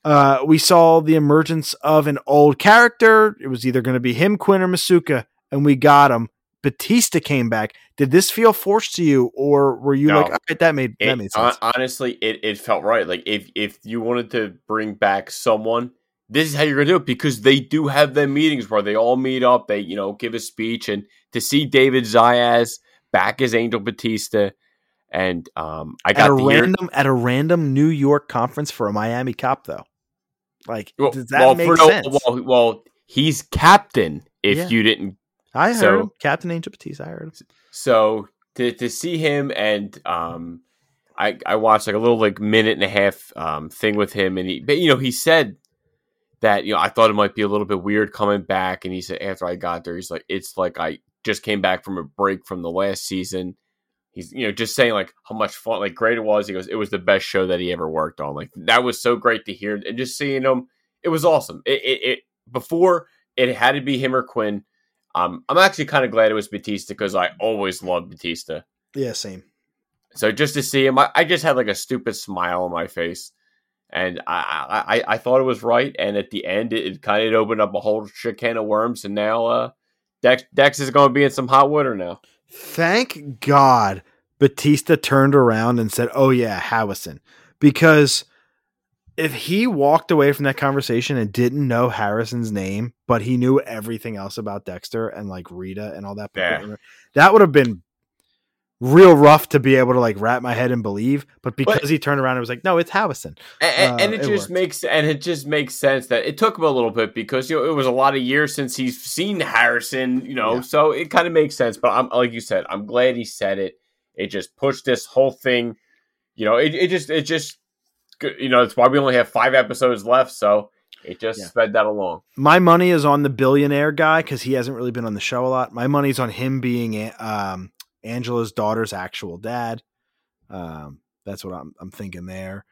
Uh, we saw the emergence of an old character. It was either going to be him, Quinn, or Masuka, and we got him. Batista came back. Did this feel forced to you, or were you No. like, all right, that made that It, made hon- sense? honestly, it, it felt right. Like if if you wanted to bring back someone, this is how you're gonna do it because they do have them meetings where they all meet up. They you know give a speech and to see David Zayas back as Angel Batista, and um, I at got a the ear- random at a random New York conference for a Miami cop, though. Like, Well, does that well, make for no- sense? well, well, he's captain if Yeah. you didn't. I heard So- him. Captain Angel Batista. I heard him. So to to see him and um, I I watched like a little like minute and a half um thing with him, and he but you know he said that you know I thought it might be a little bit weird coming back, and he said after I got there, he's like it's like I just came back from a break from the last season. He's you know just saying like how much fun like great it was. He goes it was the best show that he ever worked on. Like that was so great to hear and just seeing him, it was awesome. It it, it before it had to be him or Quinn. Um, I'm actually kind of glad it was Batista because I always loved Batista. Yeah, same. So just to see him, I, I just had like a stupid smile on my face, and I I, I- thought it was right. And at the end, it, it kind of opened up a whole shit can of worms. And now uh, Dex Dex is going to be in some hot water now. Thank God Batista turned around and said, "Oh yeah, Howison," because if he walked away from that conversation and didn't know Harrison's name, but he knew everything else about Dexter and like Rita and all that, Yeah. that would have been real rough to be able to like wrap my head and believe. But because But- he turned around and was like, "No, it's Howison," And, Uh, and it, it just worked. makes and it just makes sense that it took him a little bit because you know it was a lot of years since he's seen Harrison, you know, Yeah. so it kind of makes sense. But I'm like you said, I'm glad he said it. It just pushed this whole thing, you know. It, it just it just you know it's why we only have five episodes left, so it just Yeah. sped that along. my money is on the billionaire guy because he hasn't really been on the show a lot. My money's on him being um, Angela's daughter's actual dad. Um, that's what I'm, I'm thinking there,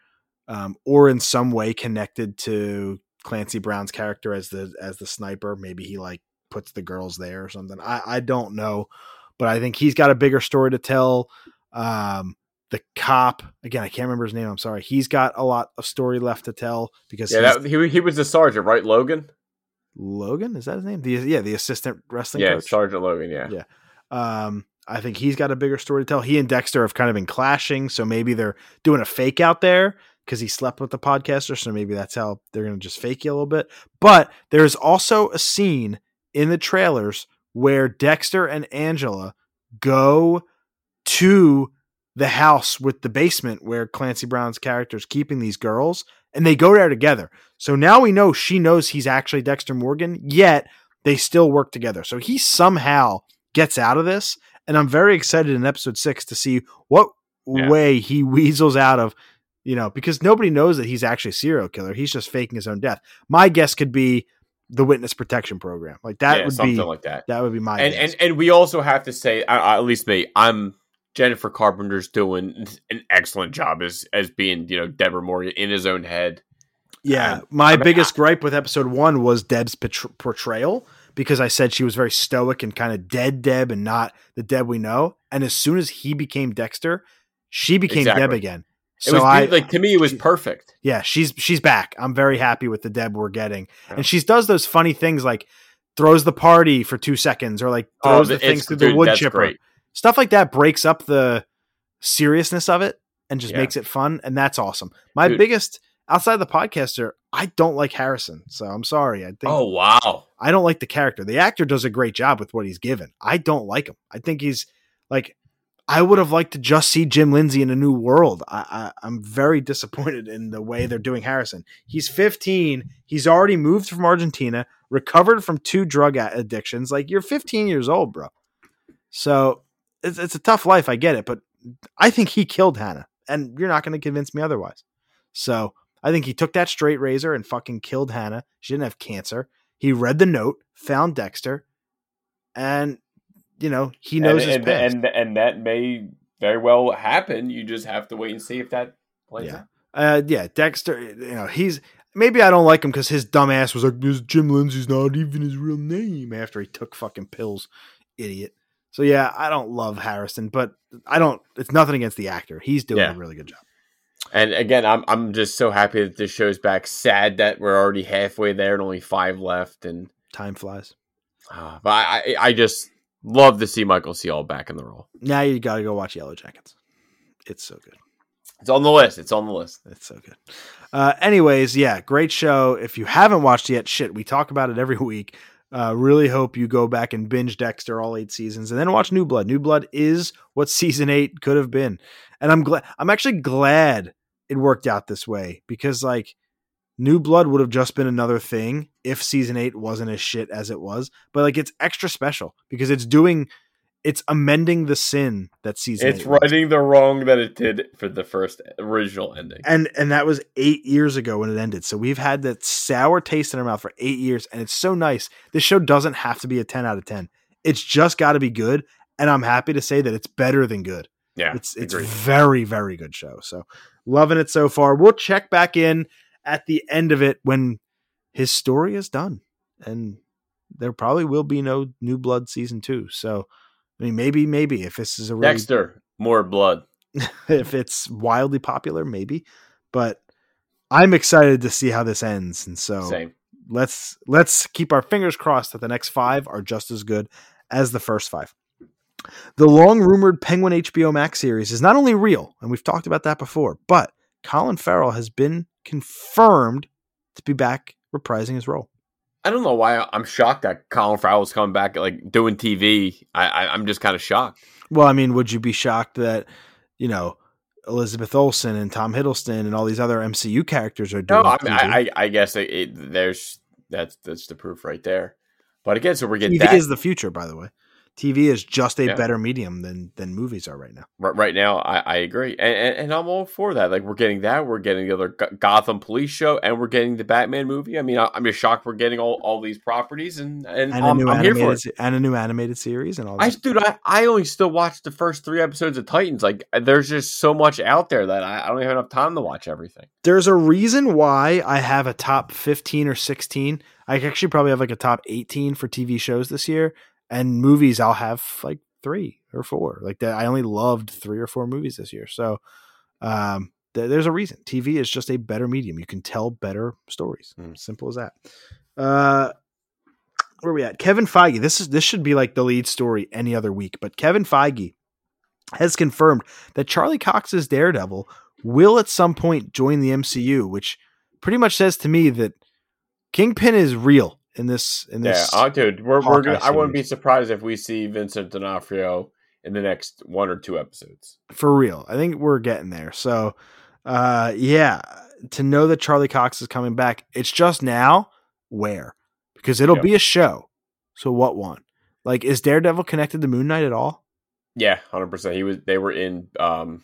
um, or in some way connected to Clancy Brown's character as the as the sniper. Maybe he like puts the girls there or something. I I don't know, but I think he's got a bigger story to tell. Um, the cop again, I can't remember his name. I'm sorry. He's got a lot of story left to tell because Yeah, that, he he was the sergeant, right, Logan? Logan is that his name? The yeah, the assistant wrestling Yeah, coach. Sergeant Logan. Yeah. Yeah. Um, I think he's got a bigger story to tell. He and Dexter have kind of been clashing, so maybe they're doing a fake out there because he slept with the podcaster. So maybe that's how they're going to just fake you a little bit. But there's also a scene in the trailers where Dexter and Angela go to the house with the basement where Clancy Brown's character is keeping these girls, and they go there together. So now we know she knows he's actually Dexter Morgan, yet they still work together. So he somehow gets out of this, and I'm very excited in episode six to see what Yeah. way he weasels out of, you know, because nobody knows that he's actually a serial killer. He's just faking his own death. My guess could be the witness protection program. Like that Yeah, would something be like that. that would be my and, guess. and and we also have to say, uh, at least me, I'm Jennifer Carpenter's doing an excellent job as as being you know Deborah Morgan in his own head. Yeah, Um, my I mean, biggest gripe with episode one was Deb's portr- portrayal because I said she was very stoic and kind of dead Deb and not the Deb we know. And as soon as he became Dexter, she became Deb Exactly. again. It So was I, like to me, it was she- perfect. yeah, she's she's back. I'm very happy with the Deb we're getting, Yeah. and she does those funny things like throws the party for two seconds or like Oh, throws the things through the wood chipper. great. Stuff like that breaks up the seriousness of it and just Yeah. makes it fun, and that's awesome. My Dude. biggest outside the podcaster, I don't like Harrison, so I'm sorry. I think Oh wow! I don't like the character. The actor does a great job with what he's given. I don't like him. I think he's like I would have liked to just see Jim Lindsay in a new world. I, I I'm very disappointed in the way they're doing Harrison. He's 15. He's already moved from Argentina, recovered from two drug addictions. Like you're 15 years old, bro. So it's it's a tough life. I get it, but I think he killed Hannah, and you're not going to convince me otherwise. So I think he took that straight razor and fucking killed Hannah. She didn't have cancer. He read the note, found Dexter, and you know he knows and, his and, past. and and that may very well happen. You just have to wait and see if that plays Yeah. out. uh, yeah, Dexter. You know he's maybe I don't like him because his dumbass was like, "This Jim Lindsay's not even his real name." After he took fucking pills, idiot. So yeah, I don't love Harrison, but I don't. It's nothing against the actor. He's doing Yeah. a really good job. And again, I'm I'm just so happy that this show's back. Sad that we're already halfway there and only five left. And Time flies. uh, but I I- I just love to see Michael C. Hall back in the role. Now you got to go watch Yellowjackets. It's so good. It's on the list. It's on the list. It's so good. Uh, anyways, yeah, great show. If you haven't watched it yet, shit, we talk about it every week. Uh, really hope you go back and binge Dexter all eight seasons and then watch New Blood. New Blood is what season eight could have been. And I'm glad, I'm actually glad it worked out this way because, like, New Blood would have just been another thing if season eight wasn't as shit as it was. But like it's extra special because it's doing it's amending the sin that season It's righting the wrong that it did for the first original ending. And and that was eight years ago when it ended. So we've had that sour taste in our mouth for eight years, and it's so nice. This show doesn't have to be a 10 out of 10. It's just gotta be good. And I'm happy to say that it's better than good. Yeah, It's it's agreed. very very good show. So loving it so far. We'll check back in at the end of it when his story is done, and there probably will be no New Blood season two. So I mean, maybe maybe if this is a really Dexter, more blood. if it's wildly popular, maybe. But I'm excited to see how this ends, and so Same. let's let's keep our fingers crossed that the next five are just as good as the first five. The long rumored Penguin HBO Max series is not only real, and we've talked about that before, but Colin Farrell has been confirmed to be back reprising his role. I don't know why I'm shocked that Colin Farrell was coming back, like doing TV. I, I I'm just kind of shocked. Well, I mean, would you be shocked that you know Elizabeth Olsen and Tom Hiddleston and all these other MCU characters are doing? No, I mean, I I guess it, it, there's that's that's the proof right there. But again, so we're getting TV that is the future, by the way. TV is just a Yeah. better medium than than movies are right now. right, right now. I, I agree, and, and and I'm all for that. Like we're getting that, we're getting the other Gotham Police show, and we're getting the Batman movie. I mean, I, I'm just shocked we're getting all, all these properties, and and, And I'm, a new I'm here for it. and a new animated series and all I that. dude, I, I only still watch the first three episodes of Titans. Like, uh, there's just so much out there that I, I don't have enough time to watch everything. There's a reason why I have a top 15 or 16. I actually probably have like a top 18 for TV shows this year and movies I'll have like 3 or 4. Like that I only loved 3 or 4 movies this year. So um th- there's a reason. TV is just a better medium. You can tell better stories. Mm. Simple as that. Uh where are we at? Kevin Feige. This is this should be like the lead story any other week, but Kevin Feige has confirmed that Charlie Cox's Daredevil will at some point join the MCU, which pretty much says to me that Kingpin is real in this in Yeah, this uh, dude, we're, we're gonna, I wouldn't be surprised if we see Vincent D'Onofrio in the next one or two episodes. for real. I think we're getting there. So uh yeah, to know that Charlie Cox is coming back, it's just now where? Because it'll Yep. be a show. So what one? Like is Daredevil connected to Moon Knight at all? Yeah, hundred percent. He was. They were in um,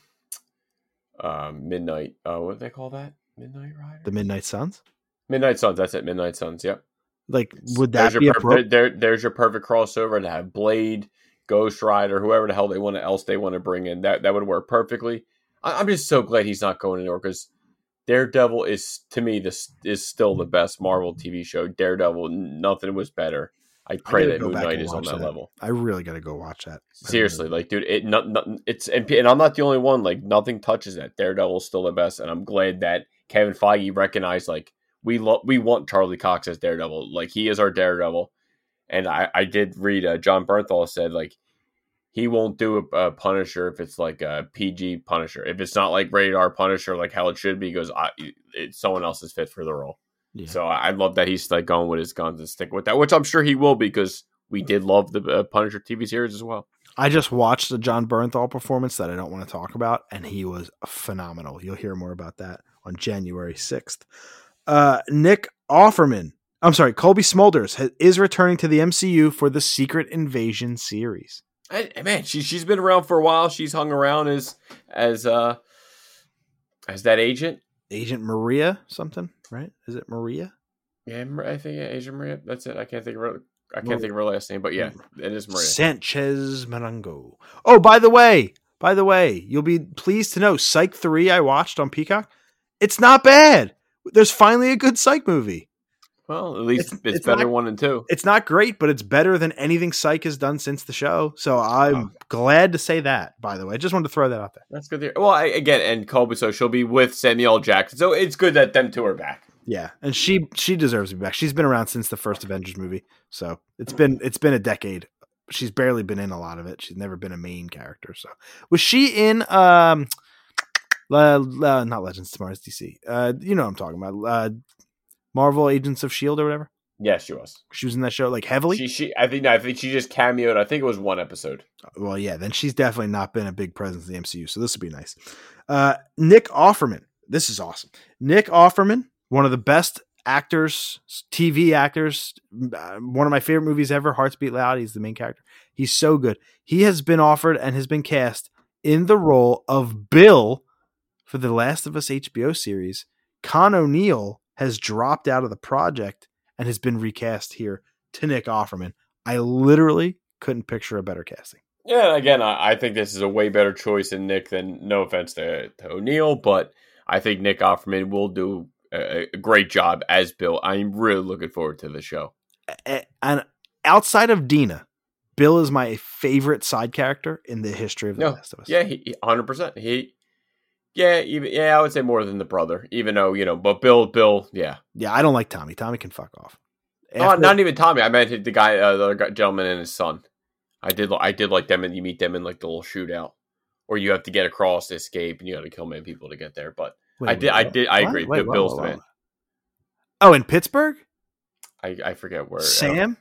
um, Midnight. Uh, what do they call that? Midnight Rider. The Midnight Suns? Midnight Suns. That's it. Midnight Suns. Yep. Like would that there's be pro- there, there's your perfect crossover to have Blade, Ghost Rider, whoever the hell they want to else they want to bring in. That that would work perfectly. I, I'm just so glad he's not going anywhere because Daredevil is to me this is still the best Marvel TV show. Daredevil, nothing was better. I pray gotta that Moon Knight is on that, that. level. I really got to go watch that. Seriously, like, dude, it not, not it's and, and I'm not the only one. Like, nothing touches that. Daredevil's still the best, and I'm glad that Kevin Feige recognized like we lo- we want Charlie Cox as Daredevil. Like, he is our Daredevil, and I I did read uh, Jon Bernthal said like he won't do a, a Punisher if it's like a PG Punisher. If it's not like radar Punisher, like how it should be, because I it, someone else is fit for the role. Yeah. So I I love that he's like going with his guns and stick with that, which I'm sure he will because we did love the uh, Punisher TV series as well. I just watched the Jon Bernthal performance that I don't want to talk about, and he was phenomenal. You'll hear more about that on January 6th. Uh, Nick Offerman, I'm sorry, Cobie Smulders ha- is returning to the MCU for the Secret Invasion series. I, man, she she's been around for a while. She's hung around as as uh as that agent. Agent Maria, something, right? Is it Maria? Yeah, I think yeah, Asian Maria. That's it. I can't think of her. I can't think of her last name, but yeah, it is Maria. Sanchez Marango. Oh, by the way, by the way, you'll be pleased to know Psych 3 I watched on Peacock. It's not bad. There's finally a good Psych movie. Well, at least It's- it's, it's better not- one and two. It's not great, but it's better than anything Psych has done since the show. So I'm Oh. glad to say that, by the way. I just wanted to throw that out there. That's good. To hear. Well, I, again, and Cobie, so she'll be with Samuel Jackson. So it's good that them two are back. Yeah. And she she deserves to be back. She's been around since the first Avengers movie. So it's been it's been a decade. She's barely been in a lot of it. She's never been a main character. So was she in um uh, uh, not Legends tomorrow, it's DC. Uh you know what I'm talking about. Uh Marvel Agents of Shield or whatever. Yes, she was. She was in that show like heavily. She she. I think. I think she just cameoed. I think it was one episode. well, yeah, then she's definitely not been a big presence in the MCU, so this would be nice. Uh, Nick Offerman, this is awesome. Nick Offerman one of the best actors, TV actors. uh, One of my favorite movies ever, Hearts Beat Loud. He's the main character. He's so good. He has been offered and has been cast in the role of Bill for the Last of Us HBO series. Con O'Neill has dropped out of the project and has been recast here to Nick Offerman. I literally couldn't picture a better casting. Yeah, again, I, I think this is a way better choice in Nick than no offense to, to O'Neill, but I think Nick Offerman will do a, a great job as Bill. I'm really looking forward to the show. And outside of Dina, Bill is my favorite side character in the history of The No, Last of Us. Yeah, he hundred percent. He, yeah, even yeah, I would say more than the brother, even though you know, but Bill, Bill, yeah, Yeah, I don't like Tommy. Tommy can fuck off. oh, not even Tommy. I meant the guy, uh, the gentleman and his son. I did, I did like them, and you meet them in like the little shootout, or you have to get across to escape, and you got to kill many people to get there. But Wait, I did, I what? did, I agree. Wait? Bill's the man. Oh, in Pittsburgh, I, I forget where. uh, Sam.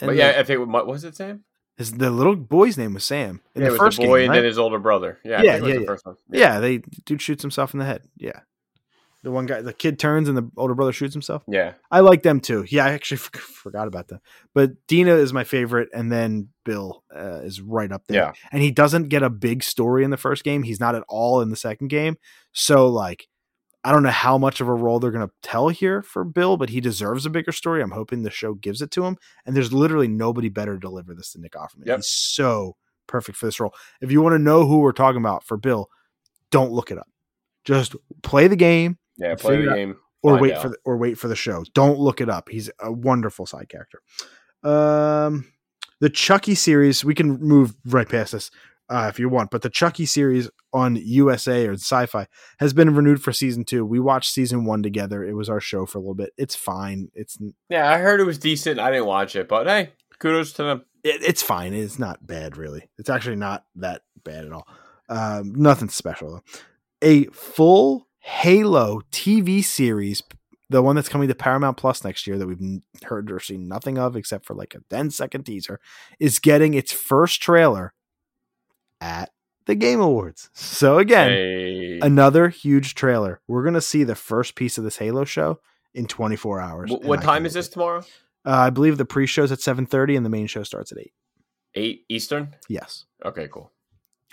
but yeah, the- I think what was it, Sam? His, the little boy's name was Sam in yeah, the it was first the boy game, and right? then his older brother. Yeah, Yeah, yeah, the yeah. first one. yeah, they dude shoots himself in the head. Yeah, the one guy, the kid turns and the older brother shoots himself. yeah. I like them too. Yeah, I actually f- forgot about them. But Dina is my favorite, and then Bill uh, is right up there. Yeah. And he doesn't get a big story in the first game. He's not at all in the second game. So like, I don't know how much of a role they're gonna tell here for Bill, but he deserves a bigger story. I'm hoping the show gives it to him. And there's literally nobody better to deliver this than Nick Offerman. Yep. He's so perfect for this role. If you want to know who we're talking about for Bill, don't look it up. Just play the game Yeah, play the game. or wait out. for the, or wait for the show. Don't look it up. He's a wonderful side character. Um, the Chucky series we can move right past this uh, if you want, but the Chucky series on USA or Sci-Fi has been renewed for season two. We watched season one together. It was our show for a little bit. It's fine. It's Yeah, I heard it was decent. I didn't watch it, but hey, kudos to them. it, it's fine. It's not bad really. It's actually not that bad at all. Um, nothing special though. A full Halo TV series, the one that's coming to Paramount Plus next year that we've heard or seen nothing of except for like a 10 second teaser, is getting its first trailer at the Game Awards. So again, Hey. another huge trailer. We're gonna see the first piece of this Halo show in 24 hours. And what time is this tomorrow? Uh, I believe the pre-show's at 7:30 and the main show starts at 8. Eight Eastern. Yes. Okay, cool.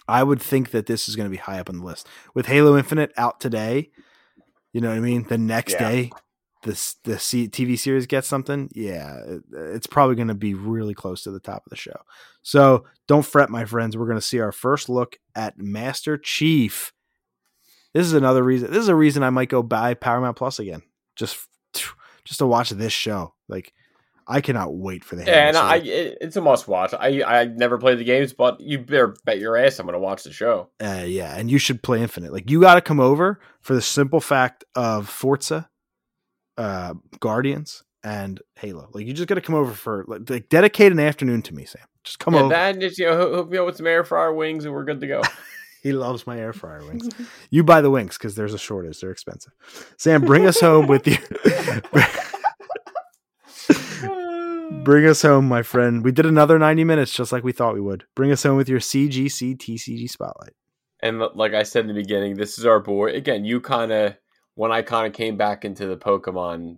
I would think that this is going to be high up on the list. With Halo Infinite out today, you know what I mean? The next Yeah. day, this the C- TV series gets something. Yeah, it, it's probably going to be really close to the top of the show. So don't fret, my friends. We're going to see our first look at Master Chief. This is another reason. This is a reason I might go buy Paramount Plus again, just just to watch this show. Like, I cannot wait for the. Yeah, and I, it, it's a must watch. I I never played the games, but you better bet your ass I'm going to watch the show. Uh, yeah, and you should play Infinite. Like you got to come over for the simple fact of Forza, uh, Guardians, and Halo. Like you just got to come over for like, like dedicate an afternoon to me, Sam. Just come yeah, over. that just you know hook, me up with some air fryer wings and we're good to go. he loves my air fryer wings. you buy the wings because there's a shortage. They're expensive. Sam, bring us home with you. bring us home, my friend. We did another 90 minutes just like we thought we would. Bring us home with your CGC TCG spotlight. And like I said in the beginning, this is our boy. Again, you kind of when I kind of came back into the Pokemon,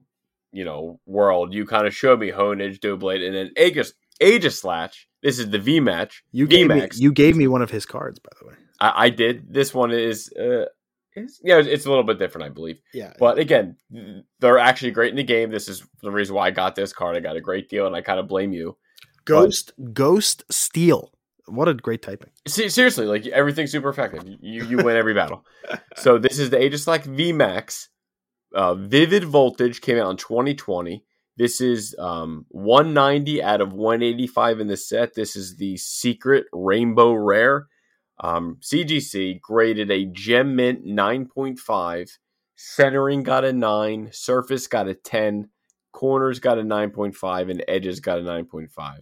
you know, world, you kind of showed me Honedge, Doublade, and then Aegis Aegislash. This is the VMAX. You gave me, you gave me one of his cards, by the way. I, I did. This one is, uh, is yeah, it's a little bit different, I believe. Yeah, But again, they're actually great in the game. This is the reason why I got this card. I got a great deal, and I kind of blame you. Ghost Ghost Steel. What a great typing. Se- seriously, like everything's super effective. You you win every battle. So this is the Aegislash V Max. Uh, Vivid Voltage came out in 2020. This is um, 190 out of 185 in the set. This is the secret Rainbow Rare. Um, CGC graded a Gem Mint 9.5. Centering got a 9. Surface got a 10. Corners got a 9.5. And edges got a 9.5.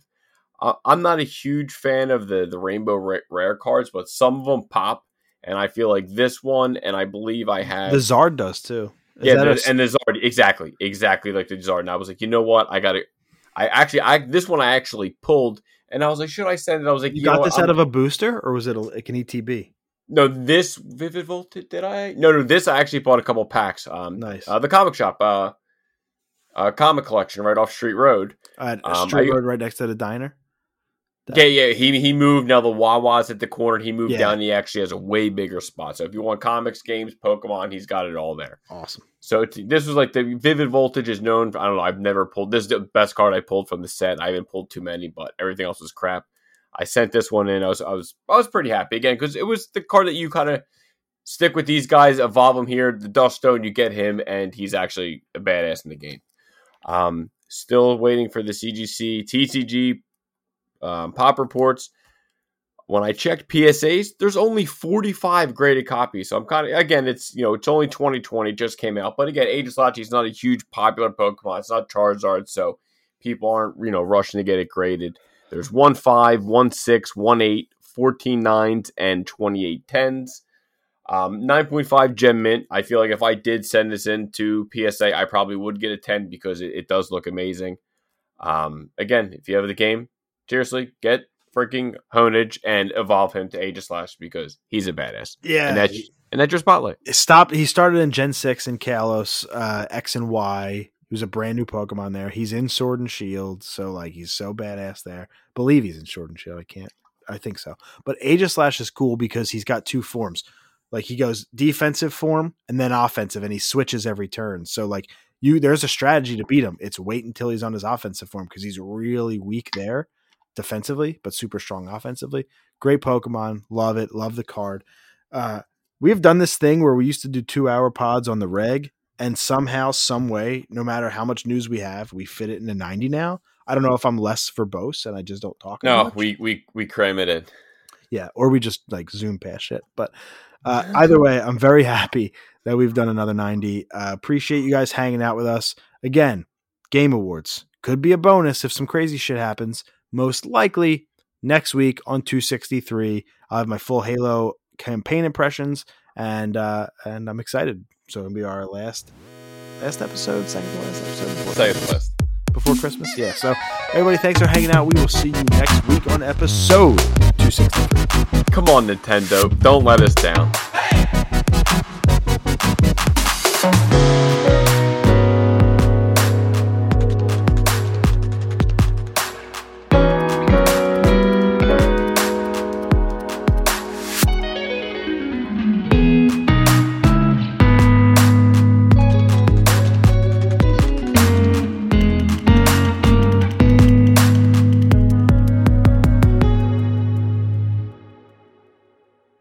I'm not a huge fan of the the rainbow rare cards, but some of them pop, and I feel like this one, and I believe I have The Zard does too. Is yeah, that the, a- and the Zard exactly, exactly like the Zard. And I was like, you know what, I got it. I actually, I this one I actually pulled, and I was like, should I send it? I was like, you know got this I'm- out of a booster or was it a, like an ETB? No, this Vivid Voltage did I? No, no, this I actually bought a couple packs. Um, Nice. Uh, the comic shop, uh, uh, comic collection right off Street Road. At um, Street I- Road, right next to the diner. That- Yeah, yeah. He he moved now. The Wawa's at the corner. He moved Yeah. down. He actually has a way bigger spot. So if you want comics, games, Pokemon, he's got it all there. Awesome. So it's, this was like the Vivid Voltage is known. For, I don't know. I've never pulled this. Is the best card I pulled from the set. I haven't pulled too many, but everything else was crap. I sent this one in. I was I was I was pretty happy again because it was the card that you kind of stick with these guys, evolve him here. The Dusk Stone, you get him, and he's actually a badass in the game. Um, still waiting for the CGC, TCG, um, pop reports. When I checked PSAs, there's only 45 graded copies. So I'm kind of again, it's you know, it's only 2020, just came out. But again, Aegis Aegislash is not a huge popular Pokemon. It's not Charizard, so people aren't you know rushing to get it graded. There's one five, one six, one eight, 14 nines, and 28 tens. Um, 9.5 gem mint. I feel like if I did send this in to PSA, I probably would get a 10 because it, it does look amazing. Um, again, if you have the game, seriously, get freaking Honedge and evolve him to Aegislash because he's a badass. Yeah. And that's and that's your spotlight. It stopped. He started in Gen six in Kalos, uh, X and Y. He was a brand new Pokemon there. He's in Sword and Shield, so like he's so badass there. Believe he's in Sword and Shield. I can't. I think so. But Aegislash is cool because he's got two forms. Like he goes defensive form and then offensive, and he switches every turn. So like you, there's a strategy to beat him. It's wait until he's on his offensive form because he's really weak there defensively, but super strong offensively. Great Pokemon. Love it. Love the card. Uh, we've done this thing where we used to do two hour pods on the reg, and somehow, some way, no matter how much news we have, we fit it into 90 now. I don't know if I'm less verbose and I just don't talk. No, much. we we we cram it in. yeah, or we just like zoom past shit. But uh, either way, I'm very happy that we've done another 90. Uh, appreciate you guys hanging out with us again. Game Awards could be a bonus if some crazy shit happens. Most likely next week on 263. I'll have my full Halo campaign impressions, and uh, and I'm excited. So it'll be our last last episode, second to last episode before, Second list. before Christmas. Yeah. So everybody, thanks for hanging out. We will see you next week on episode 263. Come on, Nintendo. Don't let us down.